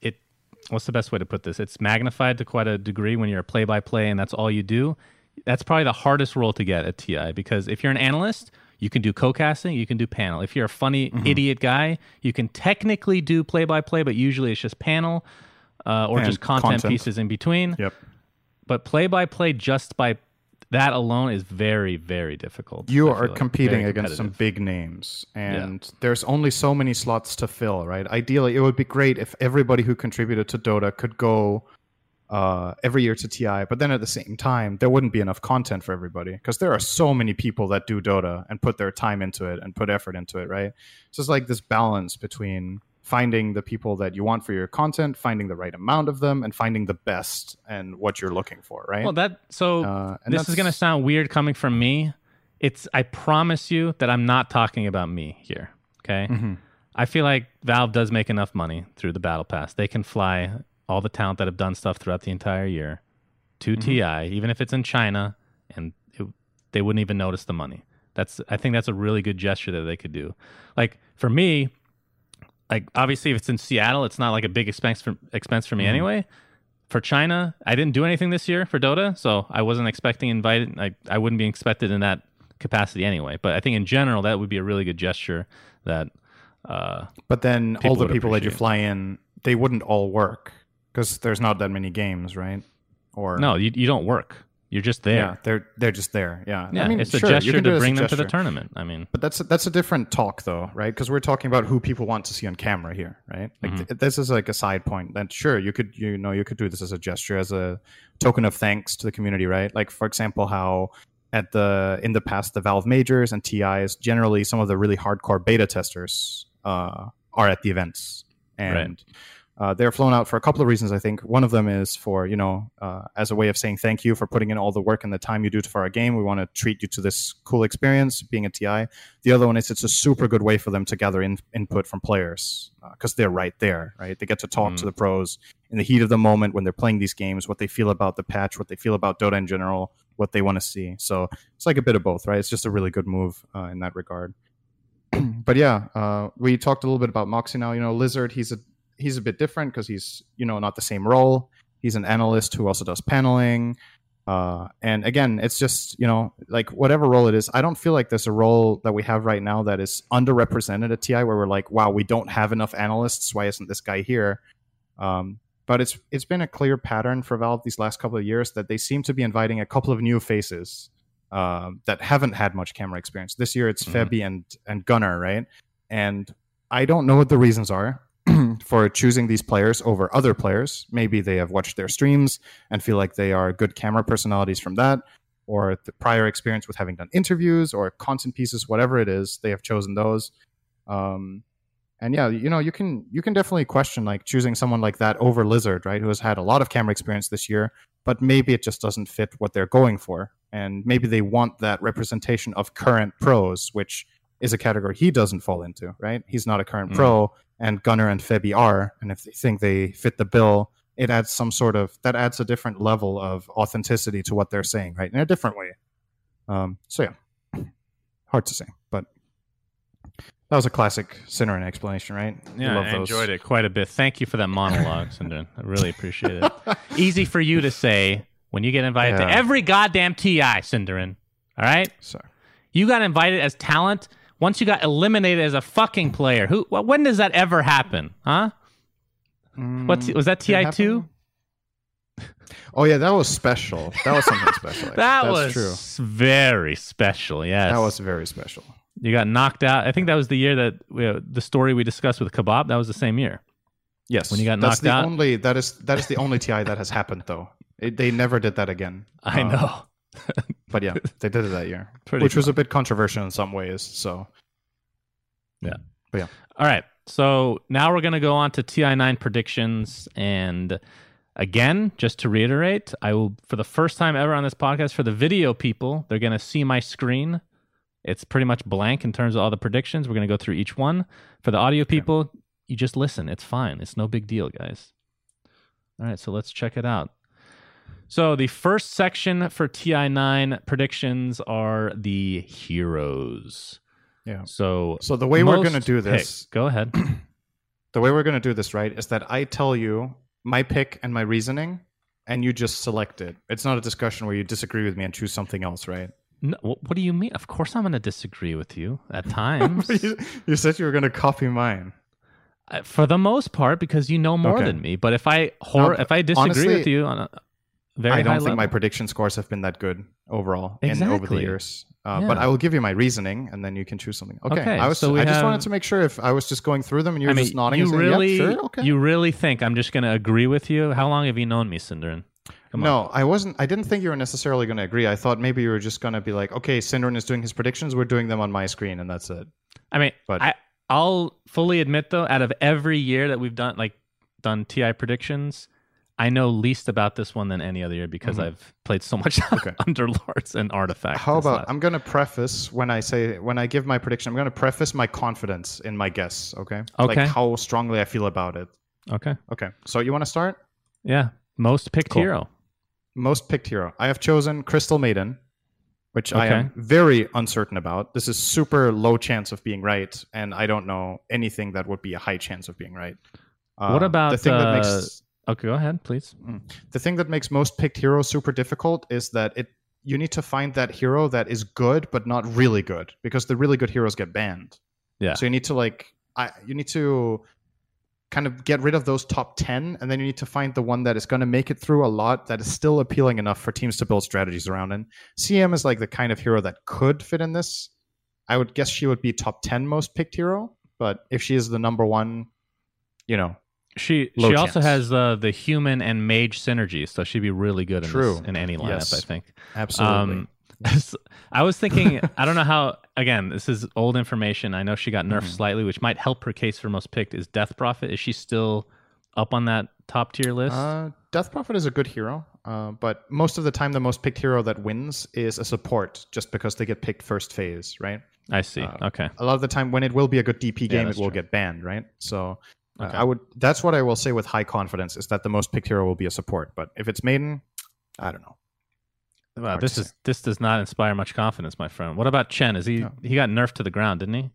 It. What's the best way to put this? It's magnified to quite a degree when you're a play-by-play and that's all you do. That's probably the hardest role to get at TI because if you're an analyst, you can do co-casting, you can do panel. If you're a funny Mm-hmm. idiot guy, you can technically do play-by-play, but usually it's just panel uh, or And just content, content. pieces in between yep. but play by play just by that alone is very very difficult you I are feel like. competing against some big names and there's only so many slots to fill right? Ideally it would be great if everybody who contributed to dota could go uh, every year to ti but then at the same time there wouldn't be enough content for everybody because there are so many people that do dota and put their time into it and put effort into it right? So it's like this balance between finding the people that you want for your content finding the right amount of them and finding the best and what you're looking for right? Well that so Uh, and this is going to sound weird coming from me. It's i promise you that i'm not talking about me here okay? Mm-hmm. i feel like valve does make enough money through the battle pass. They can fly all the talent that have done stuff throughout the entire year to Mm-hmm. ti even if it's in china and it, they wouldn't even notice the money. That's i think that's a really good gesture that they could do. Like for me like obviously if it's in Seattle, it's not like a big expense for expense for me Mm-hmm. anyway. For China, I didn't do anything this year for Dota, so I wasn't expecting invited. I I wouldn't be expected in that capacity anyway. But I think in general that would be a really good gesture that uh, But then all the people that you fly in, they wouldn't all work because there's not that many games, right? Or no, you, you don't work. You're just there. yeah, they're they're just there. Yeah, Yeah, I mean, it's a sure, you gesture can do it to bring them to the tournament. I mean, But that's that's a different talk, though, right? Because we're talking about who people want to see on camera here, right? Like Mm-hmm. th- this is like a side point. That sure, you could you know you could do this as a gesture, as a token of thanks to the community, right? Like for example, how at the in the past the Valve majors and TIs generally some of the really hardcore beta testers uh, are at the events, and uh, they're flown out for a couple of reasons. I think one of them is for you know uh, as a way of saying thank you for putting in all the work and the time you do for our game. We want to treat you to this cool experience being a TI. The other one is it's a super good way for them to gather in, input from players because they're right there, right? They get to talk to the pros in the heat of the moment when they're playing these games, what they feel about the patch, what they feel about Dota in general. what they want to see. So it's like a bit of both, right? It's just a really good move uh, in that regard. but yeah, uh, we talked a little bit about Moxie now. You know, Lizard, he's a he's a bit different because he's you know not the same role. He's an analyst who also does paneling. Uh, and again, it's just you know like whatever role it is. I don't feel like there's a role that we have right now that is underrepresented at TI where we're like, wow, we don't have enough analysts. Why isn't this guy here? Um, but it's it's been a clear pattern for Valve these last couple of years that they seem to be inviting a couple of new faces uh, that haven't had much camera experience. This year it's Mhm. Febby and and Gunnar, right? And I don't know what the reasons are for choosing these players over other players. Maybe they have watched their streams and feel like they are good camera personalities from that, or the prior experience with having done interviews or content pieces, whatever it is, they have chosen those. Um, and yeah, you know, you can you can definitely question like choosing someone like that over Lizard, right, who has had a lot of camera experience this year, but maybe it just doesn't fit what they're going for, and maybe they want that representation of current pros, which is a category he doesn't fall into, right? He's not a current Mm. pro, and Gunnar and Febby are, and if they think they fit the bill, it adds some sort of that adds a different level of authenticity to what they're saying, right, in a different way. Um, so yeah, hard to say, but that was a classic Cinnamon explanation, right? Yeah, I those. enjoyed it quite a bit. Thank you for that monologue, Cinder. I really appreciate it. Easy for you to say when you get invited to every goddamn TI, Synderen. All right? So You got invited as talent. Once you got eliminated as a fucking player, who? wh- When does that ever happen? Huh? What's was that Ti two? Oh yeah, that was special. That was something special. That That's was true. very special. Yes, That was very special. You got knocked out. I think that was the year that we, the story we discussed with Kebab. That was the same year. Yes, When you got that's knocked the out? only that is that is the only TI that has happened though. It, they never did that again. I Uh, know. but yeah, they did it that year, Pretty which was a bit controversial in some ways. So yeah. All right. So now we're going to go on to TI9 predictions. And again, just to reiterate, I will, for the first time ever on this podcast, for the video people, they're going to see my screen. It's pretty much blank in terms of all the predictions. We're going to go through each one. For the audio people, you just listen. It's fine. It's no big deal, guys. All right. So let's check it out. So the first section for TI9 predictions are the heroes. yeah. So So the way we're gonna do pick- this, Go ahead. the way we're gonna do this, right, is that I tell you my pick and my reasoning, and you just select it. It's not a discussion where you disagree with me and choose something else, right? No, what do you mean? Of course, I'm going to disagree with you at times. you, you said you were gonna copy mine. Uh, For the most part, because you know more Okay. than me. But if I hor- Um, if I disagree honestly, with you on a very I don't think my prediction scores have been that good overall in over the years. Uh, But I will give you my reasoning, and then you can choose something. Okay. Okay, I was. so I just wanted to make sure if I was just going through them and you I were mean, just nodding you and saying, really, "Yep, sure, okay." you really think I'm just going to agree with you? How long have you known me, Synderen? Come on. no, I wasn't. I didn't think you were necessarily going to agree. I thought maybe you were just going to be like, "Okay, Synderen is doing his predictions. We're doing them on my screen, and that's it." I mean, But- I I'll fully admit though, out of every year that we've done like done TI predictions, I know least about this one than any other year because Mhm. I've played so much Okay. Underlords and Artifact. How about last- I'm going to preface when I say when I give my prediction, I'm going to preface my confidence in my guess. Okay. Okay. Like how strongly I feel about it. okay? Okay. So you want to start? Yeah, most picked Cool. hero. Most picked hero. I have chosen Crystal Maiden, which I am very uncertain about. This is super low chance of being right, and I don't know anything that would be a high chance of being right. Uh, What about, the thing that uh, makes Okay, go ahead, please. Mm. the thing that makes most picked heroes super difficult is that it you need to find that hero that is good but not really good because the really good heroes get banned. Yeah. So you need to like I you need to kind of get rid of those top 10 and then you need to find the one that is going to make it through a lot that is still appealing enough for teams to build strategies around and CM is like the kind of hero that could fit in this. I would guess she would be top 10 most picked hero, but if she is the number 1, you know, She Low she also chance. has uh, the human and mage synergy, so she'd be really good in True. this, in any lineup. Yes. I think. absolutely. Um, I was thinking. I don't know how. Again, this is old information. I know she got nerfed Mhm. slightly, which might help her case for most picked. Is Death Prophet? Is she still up on that top tier list? Uh, Death Prophet is a good hero, uh, but most of the time, the most picked hero that wins is a support, just because they get picked first phase, right? I see. uh, okay. A lot of the time, when it will be a good DP game, it will true. get banned, right? So, Okay. I would. That's what I will say with high confidence is that the most picked hero will be a support. But if it's Maiden, I don't know. Wow, Hard this is this does not inspire much confidence, my friend. What about Chen? Is he No. he got nerfed to the ground, didn't he?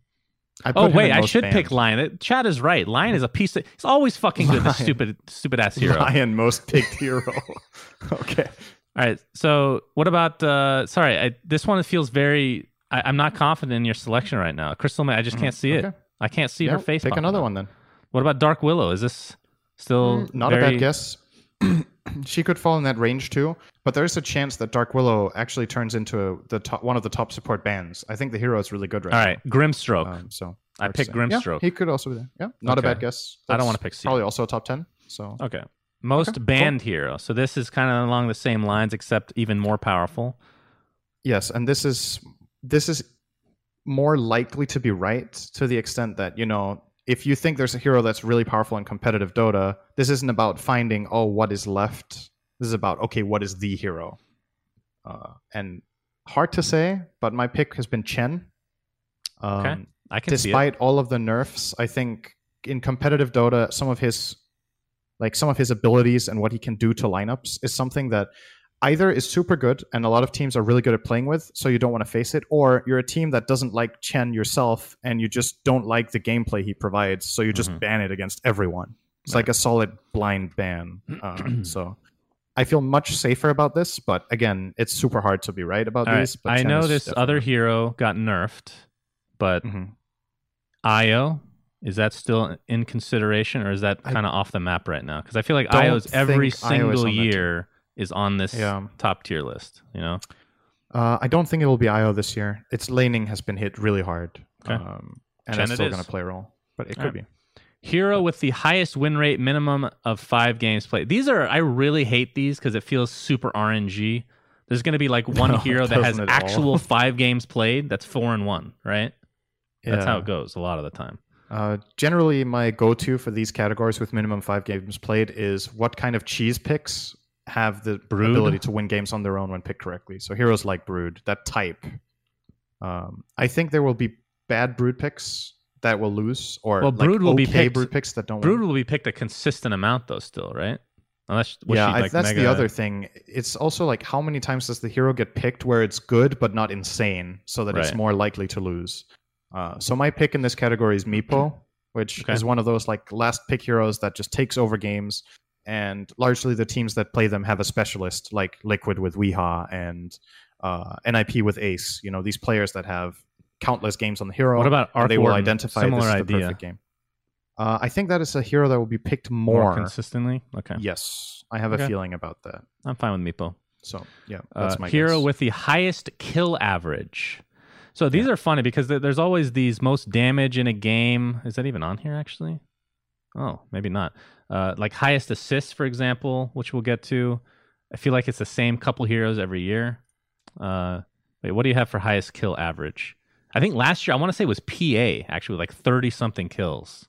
I Oh wait, I should pick. Lion. It- Chad is right. Lion is a piece of. He's always fucking good. This stupid stupid ass hero. Lion most picked hero. okay. All right. So what about? uh Sorry, I, this one feels very. I, I'm not confident in your selection right now. Crystal, I just can't see it. Mm. I can't see Yeah, her face. Pick another up. one then. What about Dark Willow? Is this still Mm, Not a bad guess. she could fall in that range too, but there is a chance that Dark Willow actually turns into the top, one of the top support bands. I think the hero is really good right All now. right, Grimstroke. Um, so I to picked say. Yeah, Grimstroke. he could also be there. Yeah, not Okay. a bad guess. I don't wanna pick C. Probably also a top ten. So Okay. Most Okay, cool. hero. So this is kind of along the same lines, except even more powerful. yes, and this is this is more likely to be right to the extent that you know if you think there's a hero that's really powerful in competitive Dota, this isn't about finding oh what is left. This is about okay what is the hero, uh, and hard to say. But my pick has been Chen. Um, Okay. I can see despite all of the nerfs, I think in competitive Dota, some of his like some of his abilities and what he can do to lineups is something that either is super good and a lot of teams are really good at playing with, so you don't want to face it, or you're a team that doesn't like Chen yourself and you just don't like the gameplay he provides, so you just Mhm. ban it against everyone. It's Right. like a solid blind ban. Uh, so I feel much safer about this, but again, it's super hard to be right about All right. these. But I Chen know this definitely- other hero got nerfed, but Mhm. Io is that still in consideration, or is that kind of off the map right now? Because I feel like Io's every Io single year is on this Yeah. top tier list. You know, Uh, I don't think it will be IO this year. Its laning has been hit really hard, Okay. um, and Chen it's still is. going to play a role, but it All could right. be. hero with the highest win rate minimum of five games played. These are I really hate these because it feels super RNG. There's going to be like one No, hero that has doesn't at all. actual five games played. That's four and one, right? That's how it goes a lot of the time. Uh, generally, my go-to for these categories with minimum five games played is what kind of cheese picks have the Brood? ability to win games on their own when picked correctly. So heroes like Brood, that type. Um, I think there will be bad Brood picks that will lose, or Well, like Brood will be picked- Brood picks that don't. Brood win. will be picked a consistent amount though, still, right? Unless yeah, she, I- like, that's the other thing. It's also like how many times does the hero get picked where it's good but not insane, so that it's more likely to lose. Uh, so my pick in this category is Meepo, which Okay. is one of those like last pick heroes that just takes over games, and largely the teams that play them have a specialist like Liquid with w33 and uh, NIP with Ace. You know these players that have countless games on the hero. What about Arc they will identify Similar this idea. perfect game. Uh, I think that is a hero that will be picked more, more. consistently. Okay, yes, I have Okay. a feeling about that. I'm fine with Meepo. So yeah, Uh, that's my hero guess. with the highest kill average. So these are funny because there's always these most damage in a game. Is that even on here actually? Oh, maybe not. Uh, like highest assists, for example, which we'll get to. I feel like it's the same couple heroes every year. Uh, wait, what do you have for highest kill average? I think last year I want to say it was PA actually, like thirty something kills,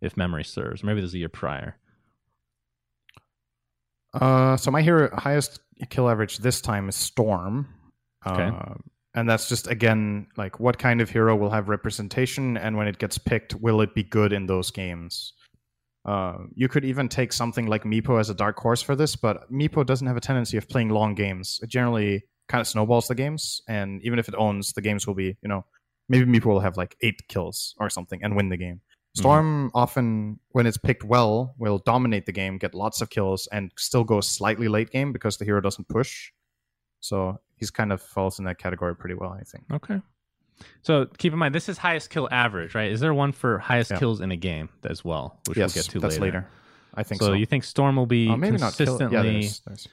if memory serves. Maybe this is a year prior. Uh, so my hero highest kill average this time is Storm. Okay. Uh, and that's just again like what kind of hero will have representation, and when it gets picked, will it be good in those games? Uh, you could even take something like Meepo as a dark horse for this, but Meepo doesn't have a tendency of playing long games. It generally kind of snowballs the games, and even if it owns, the games will be, you know, maybe Meepo will have like eight kills or something and win the game. Storm often, when it's picked well, will dominate the game, get lots of kills, and still go slightly late game because the hero doesn't push. So he's kind of falls in that category pretty well, I think. Okay. So keep in mind, this is highest kill average, right? Is there one for highest Yeah. kills in a game as well, which yes, we'll get to that's later? later. I think so, so. you think Storm will be Uh, maybe not kill. consistently? Yeah, there's, there's,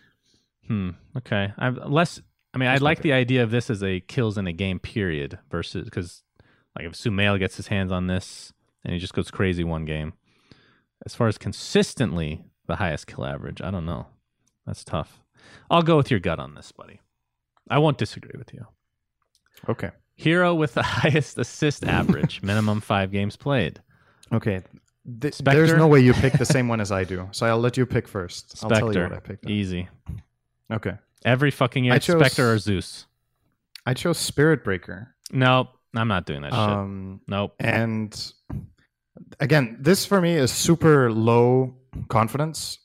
Hmm. Okay. I'm less. I mean, I like the idea of this as a kills in a game period versus because, like, if Sumail gets his hands on this and he just goes crazy one game. As far as consistently the highest kill average, I don't know. That's tough. I'll go with your gut on this, buddy. I won't disagree with you. okay. Hero with the highest assist average, minimum five games played. Okay. Th- Spectre? there's no way you pick the same one as I do, so I'll let you pick first. I'll tell you what I Spectre, picked. easy. Okay. Every fucking year, I chose- Spectre or Zeus. I chose Spirit Breaker. No, I'm not doing that shit. Um, Nope. and again, this for me is super low confidence.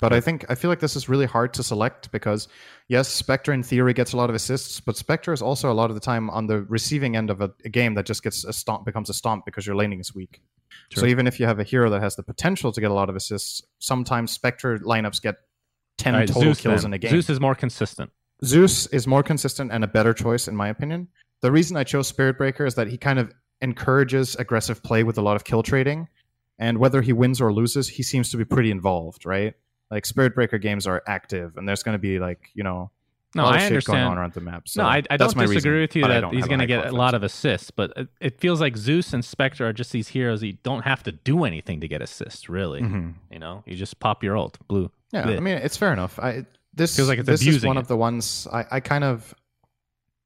But I think I feel like this is really hard to select because yes, Spectre in theory gets a lot of assists, but Spectre is also a lot of the time on the receiving end of a, a game that just gets a stomp becomes a stomp because your laning is weak. So even if you have a hero that has the potential to get a lot of assists, sometimes Spectre lineups get ten right, total Zeus kills then. in a game. Zeus is more consistent. Zeus is more consistent and a better choice, in my opinion. The reason I chose Spirit Breaker is that he kind of encourages aggressive play with a lot of kill trading. And whether he wins or loses, he seems to be pretty involved, right? Like Spirit Breaker games are active, and there's going to be like you know No, I shit going understand. on around the map. So no, I, I don't disagree reason, with you that he's going to get a lot of assists, but it, it feels like Zeus and Spectre are just these heroes you don't have to do anything to get assists, really. Mhm. You know, you just pop your ult, blue. Yeah, Bleh. I mean it's fair enough. I this Feels like it's this is one it. of the ones I, I kind of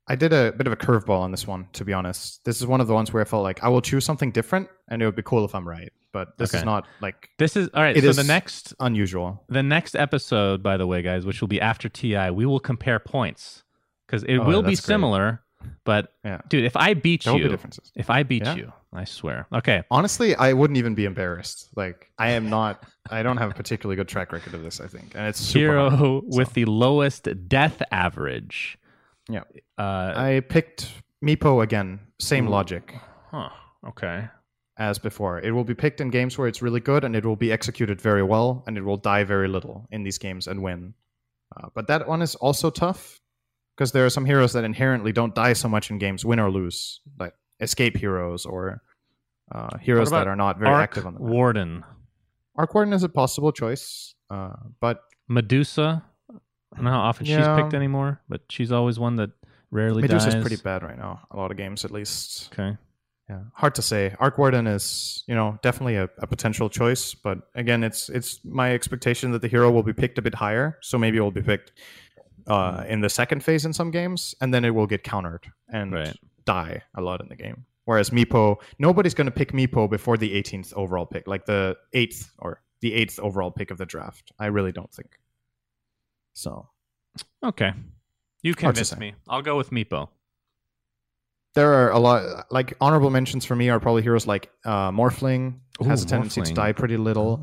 I did a bit of a curveball on this one, to be honest. This is one of the ones where I felt like I will choose something different, and it would be cool if I'm right. But this is not like This is all right. It so is- the next unusual. the next episode, by the way, guys, which will be after TI, we will compare points because it Oh, will be great. similar. But Yeah, dude, if I beat there you, differences. if I beat Yeah. you, I swear. Okay, Honestly, I wouldn't even be embarrassed. Like I am not. I don't have a particularly good track record of this. I think, and it's super hero hard, with so. the lowest death average. Yeah. Uh, I picked Meepo again. Same Ooh. logic. huh. Okay. As before. It will be picked in games where it's really good and it will be executed very well and it will die very little in these games and win. Uh, but that one is also tough because there are some heroes that inherently don't die so much in games, win or lose, like escape heroes or uh, heroes that are not very Arc active on the map. Warden, Arc Warden is a possible choice, uh, but Medusa. I don't know how often Yeah. she's picked anymore, but she's always one that rarely Medusa's dies. pretty bad right now. A lot of games, at least. Okay. Yeah, hard to say. Arc Warden is, you know, definitely a, a potential choice, but again, it's it's my expectation that the hero will be picked a bit higher, so maybe it will be picked uh, in the second phase in some games, and then it will get countered and Right. die a lot in the game. Whereas Meepo, nobody's going to pick Meepo before the 18th overall pick, like the eighth or the eighth overall pick of the draft. I really don't think. So Okay. You convinced me. I'll go with Meepo. There are a lot, like honorable mentions for me are probably heroes like uh, Morphling has a tendency to die pretty little.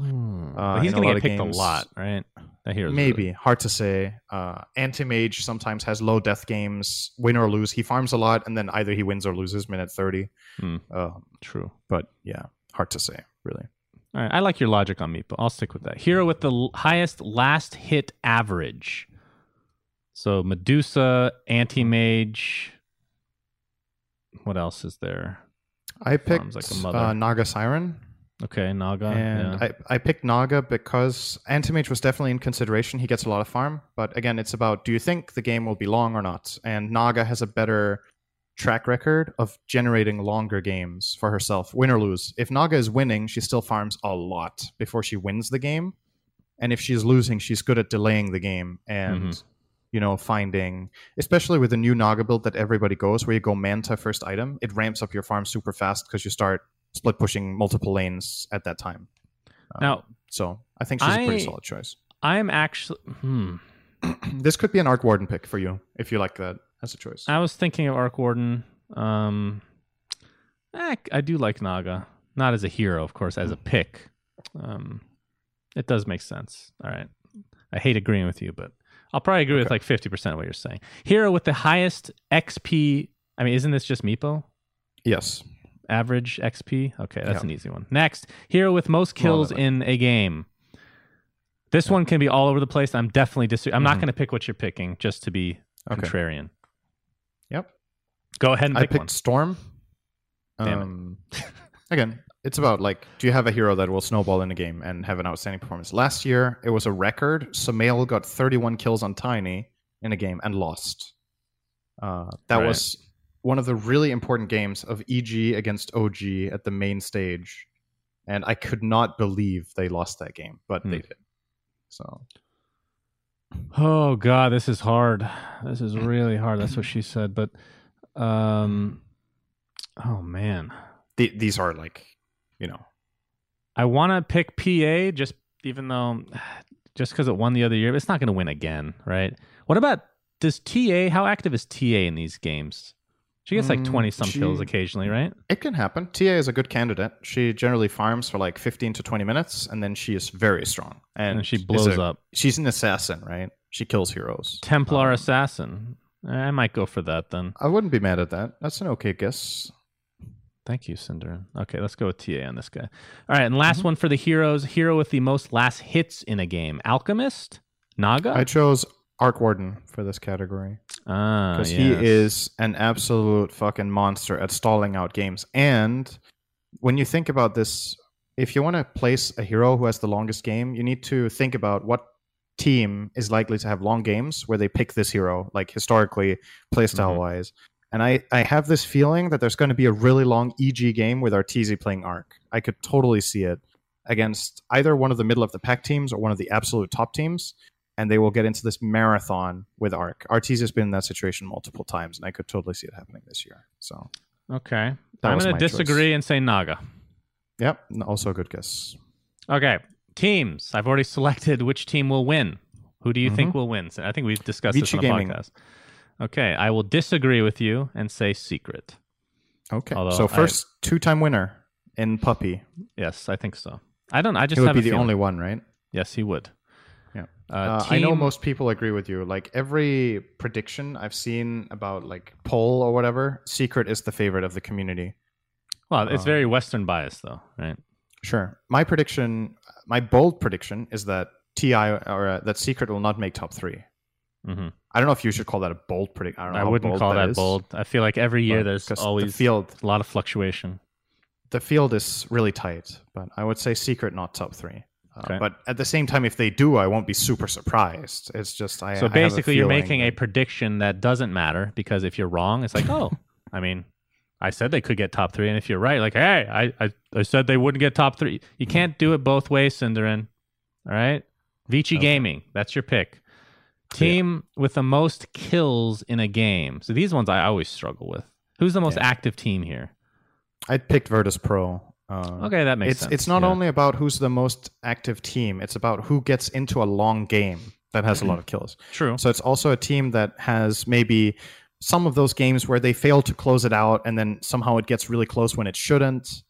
but uh, he's gonna get picked games. a lot, right? That hero's Maybe really- hard to say. Uh, Anti-mage sometimes has low death games, win or lose. He farms a lot, and then either he wins or loses minute thirty. Um, true. but yeah, hard to say really. All right, I like your logic on Meepo. I'll stick with that. Hero with the l- highest last hit average. So Medusa, Anti Mage. What else is there? I picked like uh, Naga Siren, Okay, Naga. and yeah. I, I picked Naga because Anti-Mage was definitely in consideration. He gets a lot of farm, but again, it's about do you think the game will be long or not? And Naga has a better track record of generating longer games for herself, win or lose. If Naga is winning, she still farms a lot before she wins the game. And if she's losing, she's good at delaying the game and Mhm. You know finding, especially with the new Naga build that everybody goes, where you go Manta first item, it ramps up your farm super fast because you start split pushing multiple lanes at that time. Um, now, so I think she's a pretty solid choice. I'm actually. Hmm. this could be an Arc Warden pick for you if you like that as a choice. I was thinking of Arc Warden. Um, eh, I do like Naga. Not as a hero, of course, as a pick. Um, it does make sense. All right. I hate agreeing with you, but I'll probably agree with like 50% of what you're saying. Hero with the highest XP. I mean, isn't this just Meepo? yes. Average XP? Okay, that's Yeah. an easy one. Next, hero with most kills in a game. This one can be all over the place. I'm definitely dis- I'm not Mhm. going to pick what you're picking just to be Okay. contrarian. Yep. Go ahead and I pick picked one. Storm. Damn it. um, again, it's about like, do you have a hero that will snowball in a game and have an outstanding performance? Last year, it was a record. Sumail got 31 kills on Tiny in a game and lost. Uh, that Right. was one of the really important games of EG against OG at the main stage, and I could not believe they lost that game, but they Hmm. did. So Oh god, this is hard. This is really hard. That's what she said. But um oh man. the, these are like, you know, I wanna pick PA just even though just because it won the other year, but it's not gonna win again, right? What about does TA how active is TA in these games? She gets like Mm, 20 some kills occasionally, right? It can happen. TA is a good candidate. She generally farms for like 15 to 20 minutes, and then she is very strong. And, And she blows a- up. She's an assassin, right? She kills heroes. Templar Um, Assassin. I might go for that then. I wouldn't be mad at that. That's an okay guess. Thank you, Cinder. Okay, let's go with TA on this guy. All right, and last Mm-hmm. one for the heroes. Hero with the most last hits in a game. Alchemist? Naga? I chose Arc Warden for this category ah, because yes. he is an absolute fucking monster at stalling out games. And when you think about this, if you want to place a hero who has the longest game, you need to think about what team is likely to have long games where they pick this hero, like historically, playstyle wise. And I, I have this feeling that there's going to be a really long EG game with Arteezy playing Arc. I could totally see it against either one of the middle of the pack teams or one of the absolute top teams. And they will get into this marathon with Arc. Arteezy has been in that situation multiple times, and I could totally see it happening this year. So, Okay. I'm going to choice. disagree and say Naga. yep, also a good guess. Okay. Teams. I've already selected which team will win. Who do you think Mhm. will win? I think we've discussed this Vici on the Gaming. podcast. Okay. I will disagree with you and say Secret. Okay. Although so I- first two-time winner in Puppey. Yes, I think so. I don't. I just He would be the feeling. only one, right? Yes, he would. Yeah. Uh, Uh, I know most people agree with you. Like every prediction I've seen about like poll or whatever, Secret is the favorite of the community. Well, it's uh, very Western bias, though, right? Sure. My prediction, my bold prediction, is that Ti or uh, that Secret will not make top three. Hmm I don't know if you should call that a bold prediction. I don't know. I wouldn't bold call that is, bold. I feel like every year there's always the field. a lot of fluctuation. The field is really tight, but I would say Secret not top three. Uh, Okay. But at the same time, if they do, I won't be super surprised. It's just I. So I basically, you're making a prediction that doesn't matter because if you're wrong, it's like, oh, I mean, I said they could get top three, and if you're right, like, hey, I, I, I said they wouldn't get top three. You can't do it both ways, Synderen. All right, Vici Okay. Gaming, that's your pick. Team with the most kills in a game. So these ones I always struggle with. Who's the most Yeah. active team here? I picked Virtus Pro. Uh, Okay, that makes it's sense. it's not yeah. only about who's the most active team; it's about who gets into a long game that has a lot of kills. true. So it's also a team that has maybe some of those games where they fail to close it out, and then somehow it gets really close when it shouldn't.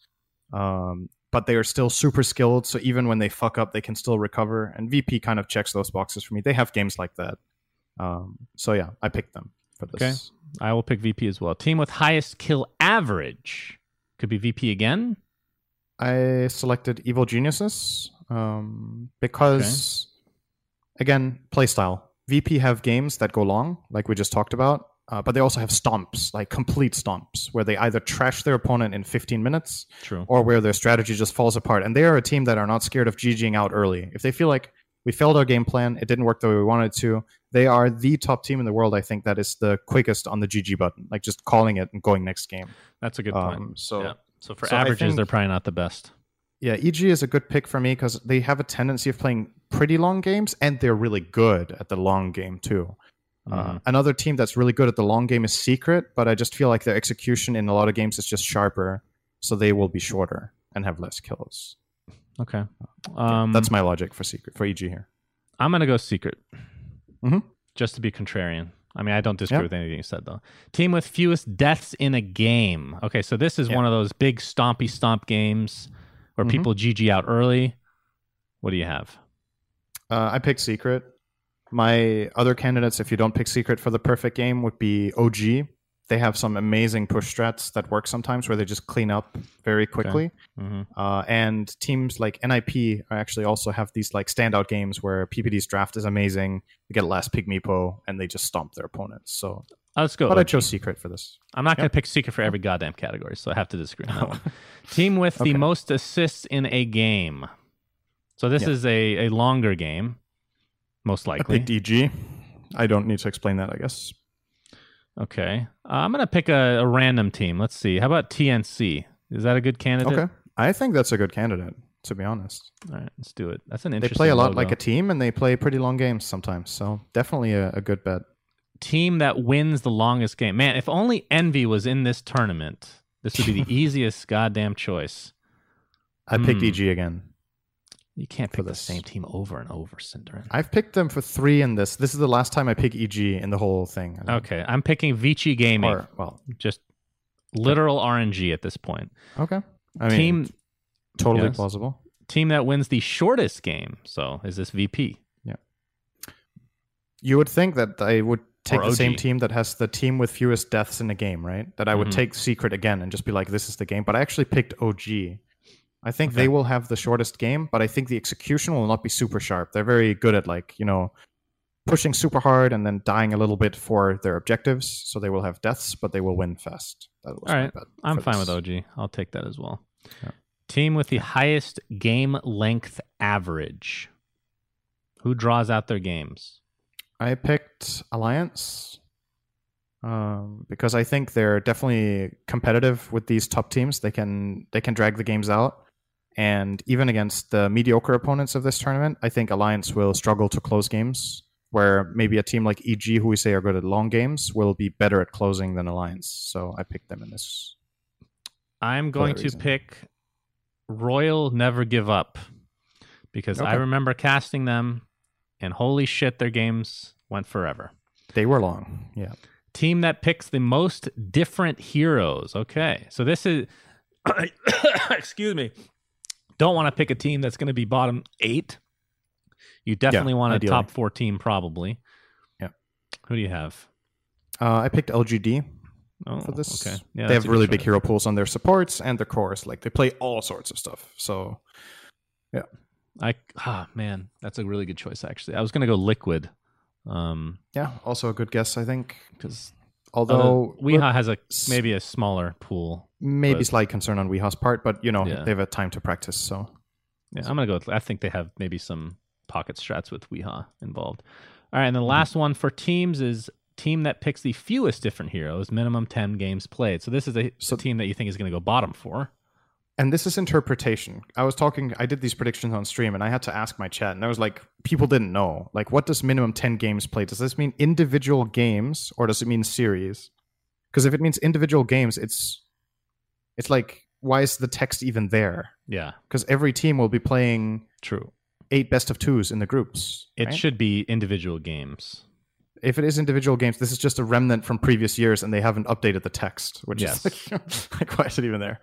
Um, but they are still super skilled, so even when they fuck up, they can still recover. And VP kind of checks those boxes for me. They have games like that. Um, so yeah, I picked them for this. I will pick VP as well. Team with highest kill average could be VP again. I selected Evil Geniuses um, because, again, playstyle. VP have games that go long, like we just talked about, uh, but they also have stomps, like complete stomps, where they either trash their opponent in 15 minutes True. or where their strategy just falls apart. And they are a team that are not scared of GGing out early. If they feel like we failed our game plan, it didn't work the way we wanted to, they are the top team in the world, I think, that is the quickest on the GG button, like just calling it and going next game. That's a good point. Um, so. yeah. So for so I averages, they're probably not the best. Yeah, EG is a good pick for me because they have a tendency of playing pretty long games, and they're really good at the long game too. Uh, Mhm. another team that's really good at the long game is Secret, but I just feel like their execution in a lot of games is just sharper, so they will be shorter and have less kills. Okay. Yeah, Um, that's my logic for Secret for EG here. I'm gonna go secret, Mhm. just to be contrarian. I mean, I don't disagree Yeah. with anything you said though. Team with fewest deaths in a game. Okay, so this is Yeah. one of those big stompy stomp games where Mhm. people GG out early. What do you have? Uh, I picked Secret. My other candidates, if you don't pick Secret for the perfect game, would be OG. They have some amazing push strats that work sometimes where they just clean up very quickly. hmm Uh, and teams like NIP actually also have these like standout games where PPD's draft is amazing. You get last pig meepo and they just stomp their opponents. So, Let's go. but I chose Secret for this. I'm not going to pick secret for every goddamn category, so I have to disagree on that one. Team with the most assists in a game. So this Yeah. is a, a longer game, most I likely. picked EG. I don't need to explain that, I guess. Okay. Uh, I'm going to pick a, a random team. Let's see. How about TNC? Is that a good candidate? Okay, I think that's a good candidate. To be honest, All right, let's do it. That's an interesting they play a lot logo. like a team, and they play pretty long games sometimes. So definitely a, a good bet. team that wins the longest game. Man, if only Envy was in this tournament, this would be the easiest goddamn choice. I picked Hmm. EG again. You can't pick the same team over and over, Synderen. I've picked them for three in this. This is the last time I pick EG in the whole thing. Okay, I'm picking Vici Gaming. Or well, Just literal RNG at this point. Okay. I mean, team totally yes. plausible. team that wins the shortest game. So is this VP? Yeah. You would think that I would take the same team that has the team with fewest deaths in the game, right? That I would Mhm. take Secret again and just be like, this is the game. But I actually picked OG. I think Okay. they will have the shortest game, but I think the execution will not be super sharp. They're very good at like, you know, pushing super hard and then dying a little bit for their objectives. So they will have deaths, but they will win fast. That was All right. I'm fine this. with OG. I'll take that as well. Yeah. Team with the highest game length average. Who draws out their games? I picked Alliance um, because I think they're definitely competitive with these top teams. They can they can drag the games out, and even against the mediocre opponents of this tournament, I think Alliance will struggle to close games. Where maybe a team like EG, who we say are good at long games, will be better at closing than Alliance. So I picked them in this. I'm going to reason. pick Royal Never Give Up because I remember casting them, and holy shit, their games went forever. They were long, yeah. Team that picks the most different heroes. Okay, so this is, excuse me, don't want to pick a team that's going to be bottom eight. You definitely want a ideally. top four team, probably. Yeah. Who do you have? Uh, I picked LGD Oh, for this. okay. Yeah, they have really big hero pools on their supports and their cores. Like they play all sorts of stuff. So yeah. I ah man, that's a really good choice. Actually, I was going to go Liquid, um, yeah, also a good guess, I think. because Although we're has a maybe a smaller pool. maybe but- slight concern on w33's part, but you know Yeah. they have a time to practice. So Yeah, I'm gonna go. With, I think they have maybe some pocket strats with w33 involved. All right, and the mm-hmm. last one for teams is team that picks the fewest different heroes, minimum ten games played. So this is a, So- a team that you think is going to go bottom for. And this is interpretation. I was talking. I did these predictions on stream, and I had to ask my chat, and I was like, people didn't know. Like, what does minimum ten games play? Does this mean individual games or does it mean series? Because if it means individual games, it's it's like why is the text even there? Yeah, Because every team will be playing true. eight best of twos in the groups. It right? should be individual games. if it is individual games, this is just a remnant from previous years, and they haven't updated the text, which Yes. is like, like why is it even there?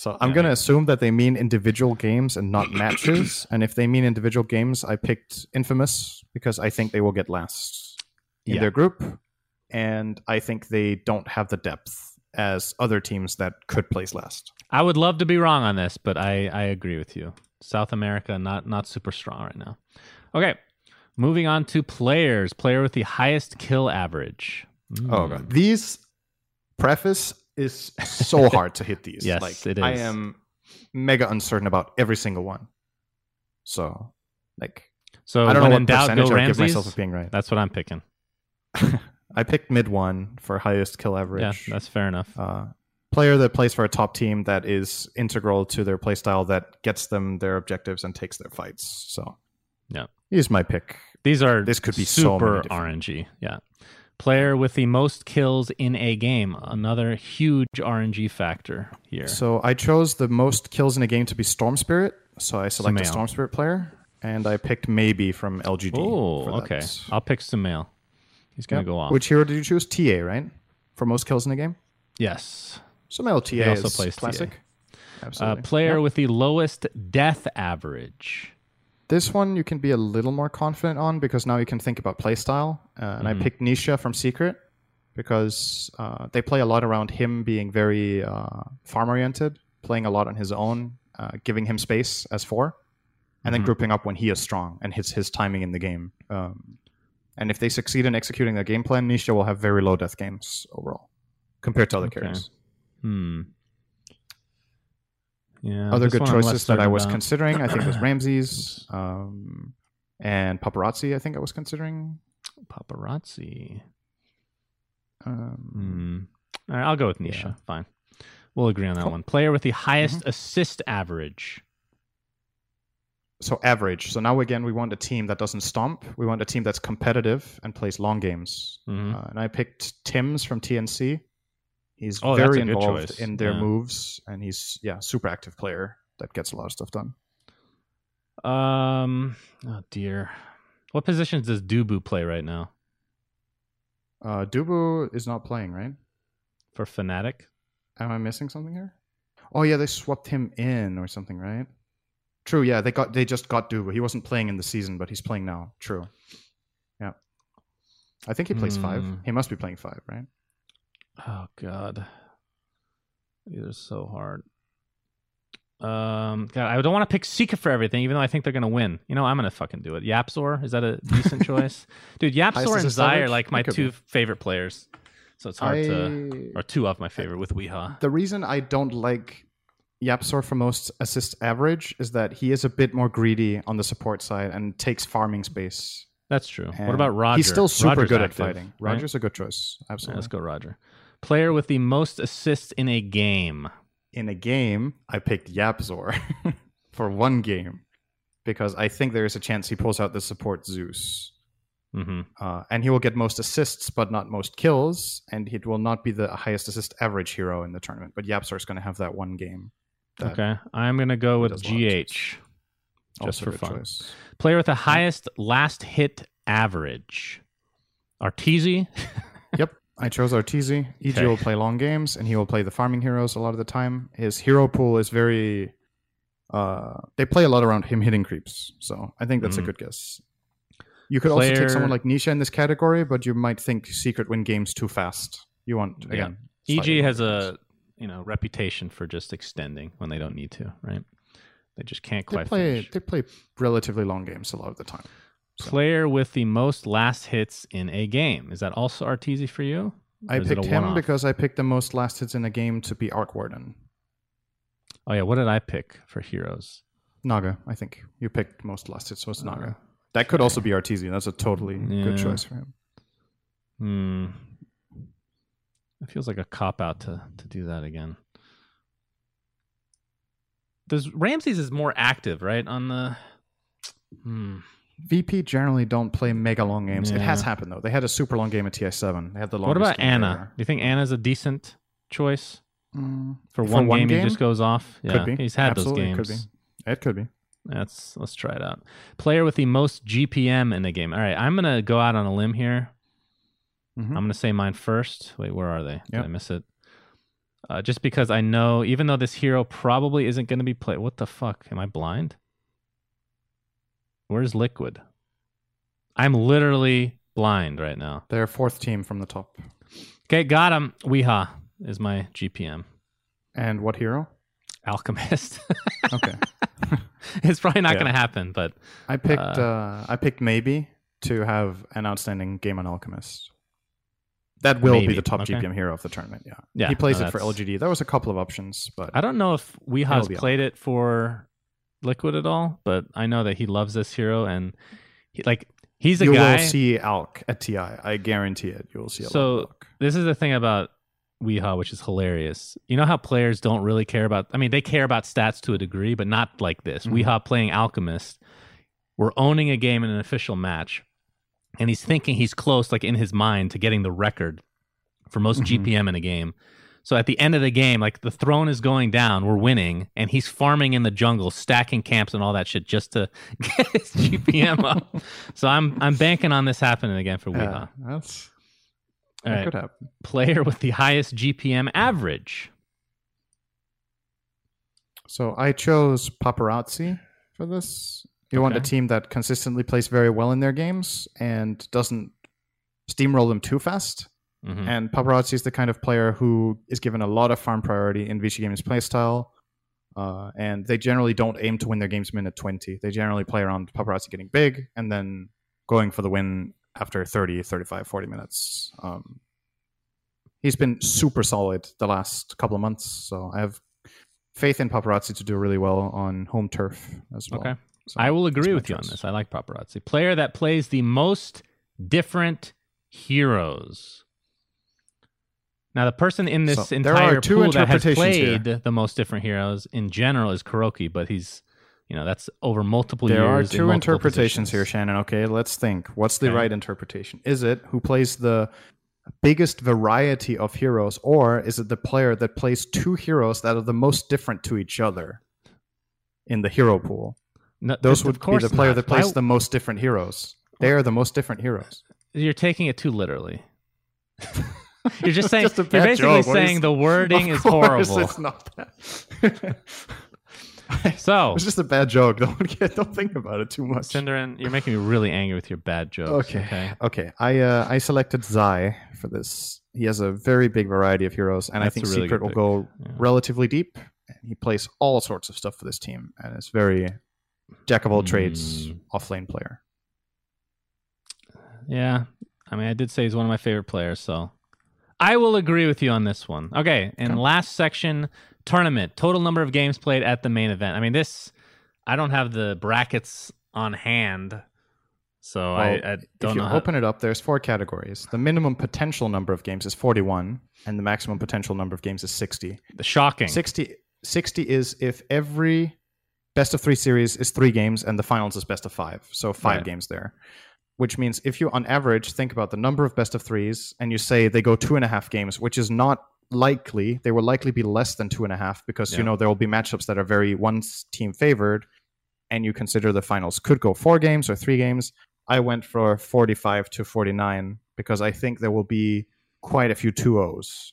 So I'm going to assume that they mean individual games and not matches. and if they mean individual games, I picked Infamous because I think they will get last in Yeah. their group, and I think they don't have the depth as other teams that could place last. I would love to be wrong on this, but I, I agree with you. South America not not super strong right now. Okay, moving on to players. Player with the highest kill average. Oh Hmm. god, these preface is so hard to hit these. Yes, like, it I am mega uncertain about every single one. So, like, So I don't know in what doubt, percentage go I give myself of being right. That's what I'm picking. I picked MidOne for highest kill average. Yeah, that's fair enough. uh, player that plays for a top team that is integral to their playstyle that gets them their objectives and takes their fights. So, Yeah. he's my pick. These are This could be super different- RNG. Yeah. Player with the most kills in a game. Another huge RNG factor here. So I chose the most kills in a game to be Storm Spirit. So I selected a Storm Spirit player, and I picked maybe from LGD. oh, okay. I'll pick Sumail. He's going Yep. go off. Which hero did you choose? TA, right? For most kills in a game? yes. Sumail TA also is plays TA. classic. Uh, Absolutely. player Yep. with the lowest death average. This one you can be a little more confident on because now you can think about playstyle. Uh, and I Mhm. picked Nisha from Secret because uh, they play a lot around him being very uh, farm oriented, playing a lot on his own, uh, giving him space as four, and then Mhm. grouping up when he is strong and hits his timing in the game. Um, and if they succeed in executing their game plan, Nisha will have very low death games overall compared to other Okay. carries. Hmm. Yeah. other good one I'm less choices that I was about. considering, I think, was RAMZES um, and Paparazzi. I think I was considering. Paparazzi. Um, Hmm. All right, I'll go with Nisha. Yeah. Fine. We'll agree on that Cool. one. Player with the highest Mm-hmm. assist average. So average. So now again, we want a team that doesn't stomp. We want a team that's competitive and plays long games. Mhm. Uh, and I picked Tims from TNC. He's Oh, very involved in their Yeah. moves, and he's yeah, super active player that gets a lot of stuff done. Um. Oh dear. What positions does Dubu play right now Uh, Dubu is not playing, right? for Fnatic? Am I missing something here? Oh yeah, they swapped him in or something, right? True. Yeah, they got they just got Dubu. He wasn't playing in the season, but he's playing now. True. Yeah. I think he plays five. Hmm. He must be playing five, right? Oh God, these are so hard. Um, God, I don't want to pick Seeker for everything, even though I think they're gonna win. You know, I'm gonna fucking do it. Yapzor is that a decent choice, dude? Yapzor and Zai are like my two be. favorite players, so it's hard to, or two of my favorite with w33. The reason I don't like Yapzor for most assist average is that he is a bit more greedy on the support side and takes farming space. That's true. What about Roger? He's still super Roger's good active, at fighting. right? Roger's a good choice. Yeah, Absolutely. let's go, Roger. Player with the most assists in a game. in a game, I picked Yapzor for one game because I think there is a chance he pulls out the support Zeus. hmm Uh, and he will get most assists, but not most kills, and it will not be the highest assist average hero in the tournament. But Yapzor is going to have that one game. that Okay, I'm gonna go with GH. Just for fun. choice. Player with the highest last hit average. Arteezy. Yep, I chose Arteezy. EG Okay. will play long games, and he will play the farming heroes a lot of the time. His hero pool is very. Uh, they play a lot around him hitting creeps, so I think that's Mhm. a good guess. You could also take someone like Nisha in this category, but you might think Secret win games too fast. You want Yeah. again. EG E has a you know reputation for just extending when they don't need to, right? They just can't They play. finish. They play relatively long games a lot of the time. Player with the most last hits in a game. Is that also Arteezy for you? I Or is it a picked him one-off? because I picked the most last hits in a game to be Arc Warden. Oh yeah, what did I pick for heroes? Naga, I think you picked most last hits, so it's Naga. That could also be Arteezy. That's a totally Yeah. good choice for him. Hmm. It feels like a cop out to to do that again. Does RAMZES is more active, right? On the hmm. VP generally don't play mega long games. It has happened though. They had a super long game at TI7. They had the What about game Anna? ever. Do you think Anna's a decent choice Mm, for, For one, one game, He just goes off. Yeah, Could be. he's had Absolutely, those could games. be. It could be. Let's let's try it out. Player with the most GPM in the game. All right, I'm gonna go out on a limb here. Mhm. I'm gonna say mine first. Wait, where are they? Did I miss it? Uh, just because I know, even though this hero probably isn't gonna be played. What the fuck? Am I blind? Where's Liquid? I'm literally blind right now. They're fourth team from the top. Okay, got him. w33 is my GPM. And what hero? Alchemist. Okay. it's probably not Yeah. gonna happen, but I picked Uh, uh, I picked maybe to have an outstanding game on Alchemist. That will Maybe, be the top okay. GPM hero of the tournament. Yeah, Yeah, He plays no, it for LGD. There was a couple of options, but I don't know if w33's played it for Liquid at all, but I know that he loves this hero and he, like he's a you guy. You will see Alk at TI. I guarantee it. You will see a So- this is the thing about w33, which is hilarious. You know how players don't really care about. I mean, they care about stats to a degree, but not like this. Mhm. w33 playing Alchemist, we're owning a game in an official match, and he's thinking he's close, like in his mind, to getting the record for most Mhm. GPM in a game. So at the end of the game, like the throne is going down, we're winning, and he's farming in the jungle, stacking camps and all that shit just to get his GPM up. So I'm I'm banking on this happening again for w33. Yeah, that's All that right, player with the highest GPM average. So I chose Paparazzi for this. You want a team that consistently plays very well in their games and doesn't steamroll them too fast. Mhm. And Paparazzi is the kind of player who is given a lot of farm priority in Vici Games playstyle. Uh, and they generally don't aim to win their games minute 20. They generally play around Paparazzi getting big and then going for the win after 30, 35, 40 minutes. Um, he's been super solid the last couple of months. So I have faith in Paparazzi to do really well on home turf as well. Okay. So I will agree with you on this. I like paparazzi. Player that plays the most different heroes. Now, the person in this So, there entire pool that has interpretations here. played the most different heroes in general is KuroKy, but he's, you know, that's over multiple years. There are two interpretations here. Shannon. Okay, let's think. What's the Okay. right interpretation? Is it who plays the biggest variety of heroes, or is it the player that plays two heroes that are the most different to each other in the hero pool? No, Those would be the player not. that plays Why- the most different heroes. They are the most different heroes. You're taking it too literally. You're just saying. Just you're basically joke. Saying is- the wording Of is horrible. It's not that. So, It's just a bad joke. Don't get, don't think about it too much. Synderen, you're making me really angry with your bad jokes. Okay. Okay. Okay. I uh, I selected Zai for this. He has a very big variety of heroes, and That's I think really Secret will pick. go Yeah. relatively deep. And he plays all sorts of stuff for this team, and it's very jack of all trades Mm. off lane player. Yeah. I mean, I did say he's one of my favorite players, so I will agree with you on this one. Okay. and Okay. last section, tournament, total number of games played at the main event. I mean, this, I don't have the brackets on hand, so I, Well, I if don't you know. how- open it up, there's four categories. The minimum potential number of games is 41, and the maximum potential number of games is 60. the shocking. 60, 60 is if every best of three series is three games and the finals is best of five. So five Right. games there. Which means if you, on average, think about the number of best of threes and you say they go two and a half games, which is not likely, they will likely be less than two and a half because, Yeah. you know, there will be matchups that are very one team favored and you consider the finals could go four games or three games. I went for 45 to 49 because I think there will be quite a few 2-0s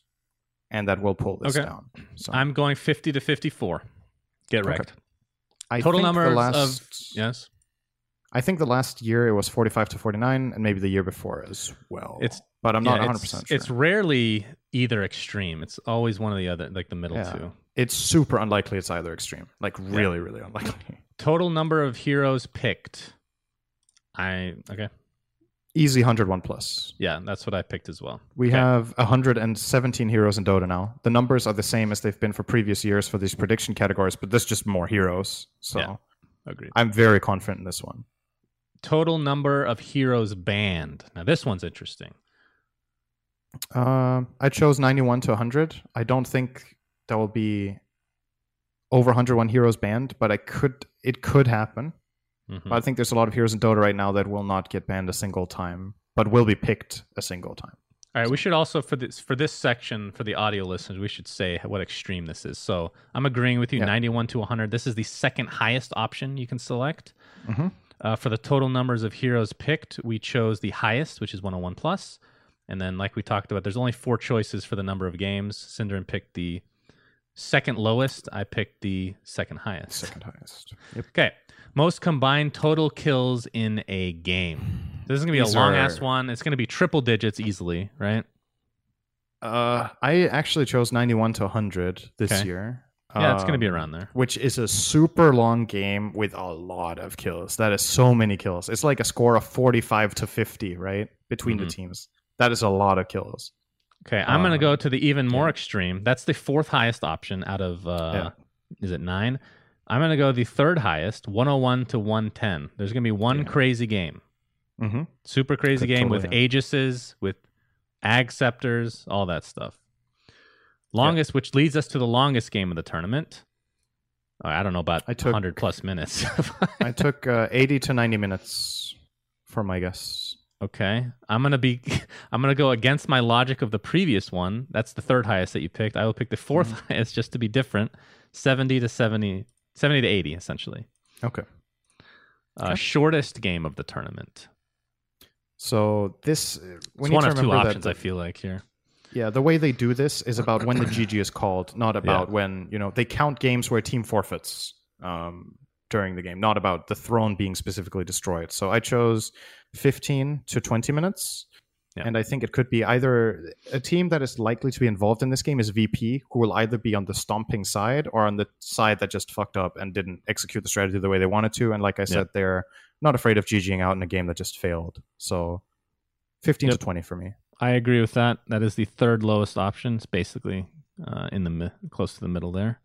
and that will pull this Okay. down. So I'm going 50 to 54. Get Okay. wrecked. I Total number last, of yes. I think the last year it was 45 to 49 and maybe the year before as well. It's- but I'm not Yeah, 100% it's, sure. It's rarely either extreme. It's always one of the other, like the middle Yeah. two. It's super unlikely it's either extreme. Like really really unlikely. Total number of heroes picked. I okay. Easy 101 plus. Yeah, that's what I picked as well. We Okay. have 117 heroes in Dota now. The numbers are the same as they've been for previous years for these prediction categories, but there's just more heroes. So Yeah. Agreed. I'm very confident in this one. Total number of heroes banned. Now this one's interesting. Um, I chose 91 to 100. I don't think there will be over 101 heroes banned, but I could it could happen. Mhm. But I think there's a lot of heroes in Dota right now that will not get banned a single time, but will be picked a single time. All right, we should also for this for this section for the audio listeners, we should say what extreme this is. So I'm agreeing with you, Yeah. 91 to 100. This is the second highest option you can select. Mhm. Uh, for the total numbers of heroes picked, we chose the highest, which is 101 plus. And then, like we talked about, there's only four choices for the number of games. Synderen picked the second lowest. I picked the second highest. Second highest. Yep. Okay. Most combined total kills in a game. This is going to be These a long ass one. It's going to be triple digits easily, right? Uh, I actually chose 91 to 100 this Okay. year. Yeah, it's going to be Um, around there. Which is a super long game with a lot of kills. That is so many kills. It's like a score of 45 to 50, right? Between Mhm. the teams. That is a lot of kills. Okay, I'm going to um, go to the even more yeah. extreme. That's the fourth highest option out of, uh, Yeah. is it nine? I'm going to go the third highest, 101 to 110. There's going to be one Yeah. crazy game. Mm-hmm. Super crazy Could game with totally Aegises, with Ag Scepters, all that stuff. Longest, which leads us to the longest game of the tournament. Uh, I don't know about I took- 100 plus minutes. I took uh, 80 to 90 minutes for my guess. Okay. I'm going to be I'm going to go against my logic of the previous one. That's the third highest that you picked. I will pick the 4th Mm-hmm. highest just to be different. 70 to 70 70 to 80 essentially. Okay. Uh, Okay. shortest game of the tournament. So this, uh, we It's need one of two remember that options I feel like here. Yeah, the way they do this is about when the GG is called, not about when you know they count games where a team forfeits um, during the game, not about the throne being specifically destroyed. So I chose 15 to 20 minutes, Yeah. and I think it could be either a team that is likely to be involved in this game is VP, who will either be on the stomping side or on the side that just fucked up and didn't execute the strategy the way they wanted to. And like I said, they're not afraid of GGing out in a game that just failed. So 15 Yep. to 20 for me. I agree with that. That is the third lowest option. It's basically uh, in the mi- close to the middle there.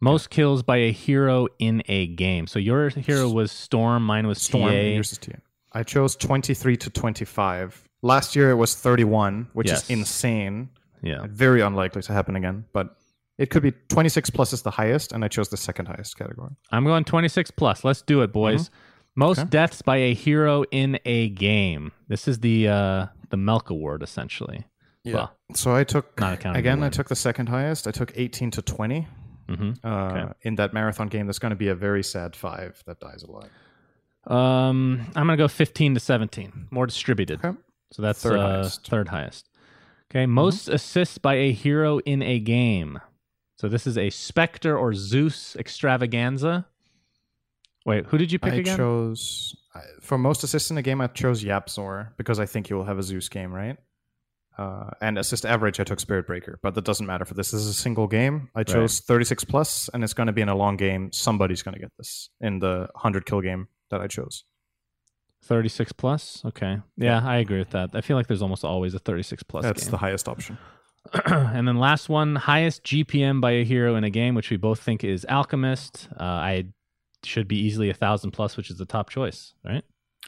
Most kills by a hero in a game. So your hero was Storm, mine was Storm yours is TA. I chose 23 to 25. Last year it was 31, which Yes. is insane. Yeah. Very unlikely to happen again, but it could be 26 plus is the highest, and I chose the second highest category. I'm going 26 plus. Let's do it, boys. Most Mm-hmm. Okay. deaths by a hero in a game. This is the uh, the Melk Award, essentially. Well, So I took, Not accounting again, I took the second highest. I took 18 to 20. hmm Uh, Okay. In that marathon game, That's going to be a very sad five that dies a lot. Um, I'm gonna go 15 to 17. More distributed. Okay. So that's Third uh, highest. third highest. Okay, most assists by a hero in a game. So this is a Spectre or Zeus extravaganza. Wait, who did you pick I again? chose I- for most assists in the game. I chose Yapzor because I think you will have a Zeus game, right? Uh, and assist average, I took Spirit Breaker, but that doesn't matter for this. This is a single game. I chose 36 plus, and it's going to be in a long game. Somebody's going to get this in the 100 kill game that I chose. 36 plus? Okay. Yeah, I agree with that. I feel like there's almost always a 36 plus That's game. the highest option. and then last one, highest GPM by a hero in a game, which we both think is Alchemist. Uh, I should be easily a thousand plus, which is the top choice, right?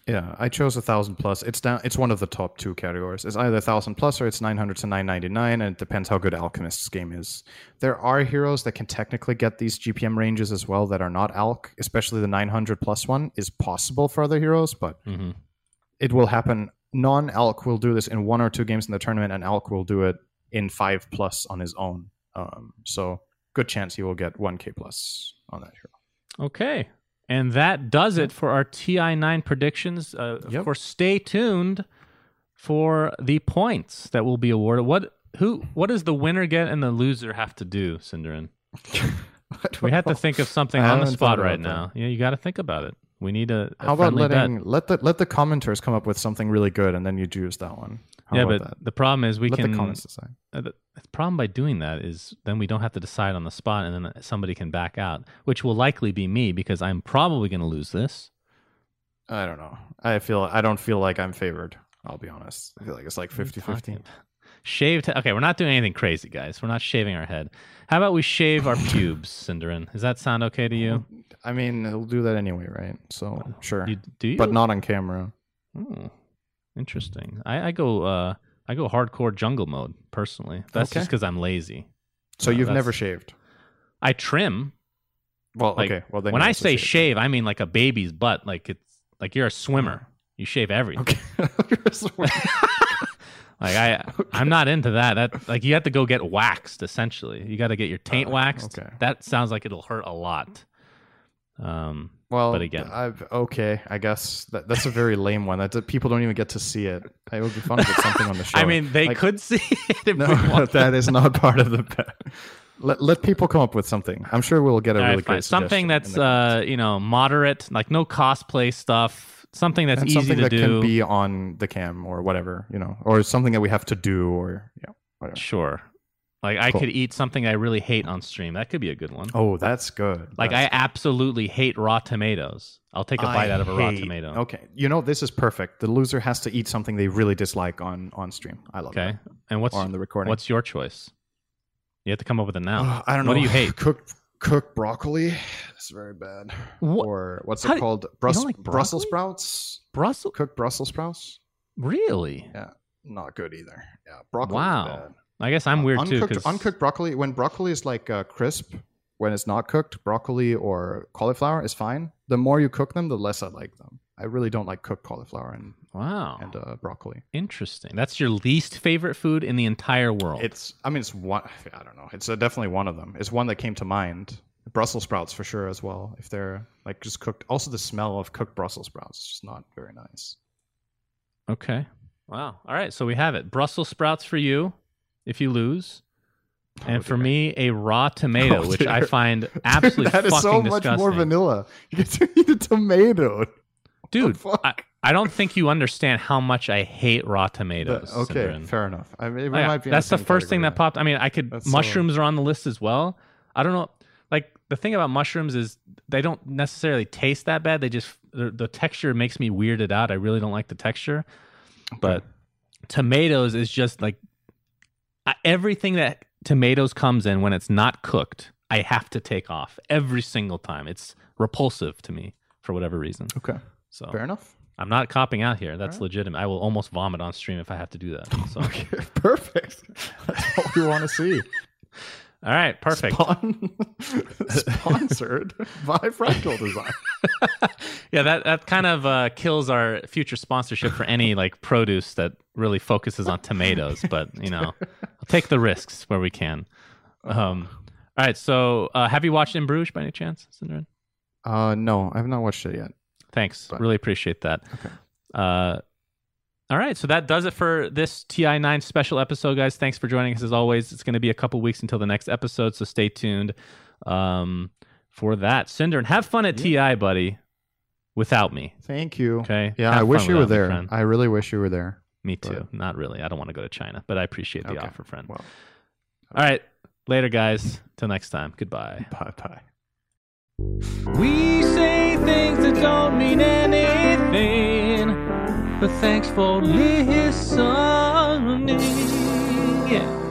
Yeah, I chose a thousand plus. It's down. It's one of the top two categories. It's either a thousand plus or it's nine hundred to nine ninety nine, and it depends how good Alchemist's game is. There are heroes that can technically get these GPM ranges as well that are not Alch. Especially the nine hundred plus one is possible for other heroes, but Mm-hmm. it will happen. Non Alch will do this in one or two games in the tournament, and Alch will do it in five plus on his own. Um, so good chance he will get one K plus on that hero. Okay. And that does it for our TI9 predictions. Uh, Of course, stay tuned for the points that will be awarded. What who what does the winner get and the loser have to do, Synderen? We had to think of something I on the spot right about now. Yeah, you got to think about it. We need a, a How about friendly bet. letting let the let the commenters come up with something really good, and then you choose that one? How yeah, but that? the problem is we let can. the comments decide. uh, the the problem by doing that is then we don't have to decide on the spot, and then somebody can back out, which will likely be me because I'm probably going to lose this. I don't know. I feel I don't feel like I'm favored. I'll be honest. I feel like it's like 50-50. Shaved. Okay, we're not doing anything crazy, guys. We're not shaving our head. How about we shave our pubes, Synderen? Does that sound okay to you? I mean, he'll do that anyway, right? So sure, you do you? but not on camera. Oh, interesting. I, I go. Uh, I go hardcore jungle mode personally. That's Okay. just because I'm lazy. So Uh, you've never shaved. I trim. Well, Like, okay. Well, then when I say shave. shave, I mean like a baby's butt. Like it's like you're a swimmer. You shave everything. Okay. Like I, I'm not into that. That like you have to go get waxed. Essentially, you got to get your taint Uh, waxed. okay. That sounds like it'll hurt a lot. Um, well, But again. I've okay. I guess that, that's a very lame one. That people don't even get to see it. It would be fun to get something on the show. I mean, they Like- could see it if No, that is not part of the. Let, let people come up with something. I'm sure we'll get a All right, really fine. great something that's uh, you know moderate, like no cosplay stuff. Something that's and easy something to that do. can be on the cam or whatever, you know, or something that we have to do or yeah, whatever. Sure. Like I Cool. could eat something I really hate on stream. That could be a good one. Oh, that's good. like That's I absolutely hate raw tomatoes. I'll take a bite out of a raw tomato. Okay, you know this is perfect. The loser has to eat something they really dislike on on stream. I love it. Okay. that. And what's Or on the recording. what's your choice? You have to come up with it now. Uh, I don't know. What do you hate? Cooked cooked broccoli. It's very bad. What? Or what's How it called? Brus- like Brussels sprouts. Brussels? Cooked Brussels sprouts. Really? Yeah, not good either. Yeah, broccoli. Wow. Bad. I guess I'm weird too. uncooked, 'cause- uncooked broccoli. When broccoli is like uh, crisp, when it's not cooked, broccoli or cauliflower is fine. The more you cook them, the less I like them. I really don't like cooked cauliflower and Wow. and uh, broccoli. Interesting. That's your least favorite food in the entire world. It's I mean it's one. I don't know. It's uh, definitely one of them. It's one that came to mind. Brussels sprouts for sure as well. If they're like just cooked. Also, the smell of cooked Brussels sprouts is just not very nice. okay. Wow. All right. So we have it. Brussels sprouts for you if you lose. And Oh, for dear. me, a raw tomato, Oh, which I find absolutely that is so disgusting. much more vanilla. You get to eat a tomato. Dude? I, I don't think you understand how much I hate raw tomatoes. The- okay, Synderen. fair enough. I mean, oh, might be that's the same first thing that popped. I mean, I could That's so- mushrooms are on the list as well. I don't know. Like the thing about mushrooms is they don't necessarily taste that bad. They just the, the texture makes me weirded out. I really don't like the texture. But tomatoes is just like everything that tomatoes comes in when it's not cooked. I have to take off every single time. It's repulsive to me for whatever reason. Okay, So fair enough. I'm not copping out here. That's Alright. legitimate. I will almost vomit on stream if I have to do that. So Okay, perfect. That's what we want to see. all right, perfect. Spon- sponsored by Fractal Design. yeah, that that kind of uh, kills our future sponsorship for any like produce that really focuses on tomatoes. But you know, I'll take the risks where we can. Um, all right. So, uh, have you watched In Bruges by any chance, Synderen? Uh, no, I have not watched it yet. Thanks. But- really appreciate that. Okay. Uh, All right, so that does it for this TI9 special episode, guys. Thanks for joining us as always. It's going to be a couple weeks until the next episode, so stay tuned um, for that. Cinder, and have fun at TI, buddy, without me. Thank you. Okay. Yeah, Have I wish you were without me, there. I really wish you were there. Me too. but- Not really. I don't want to go to China, but I appreciate the Okay. offer, friend. Well, All right, later, guys. Till next time. Goodbye. bye bye. We say things that don't mean anything, but thanks for listening. Yeah.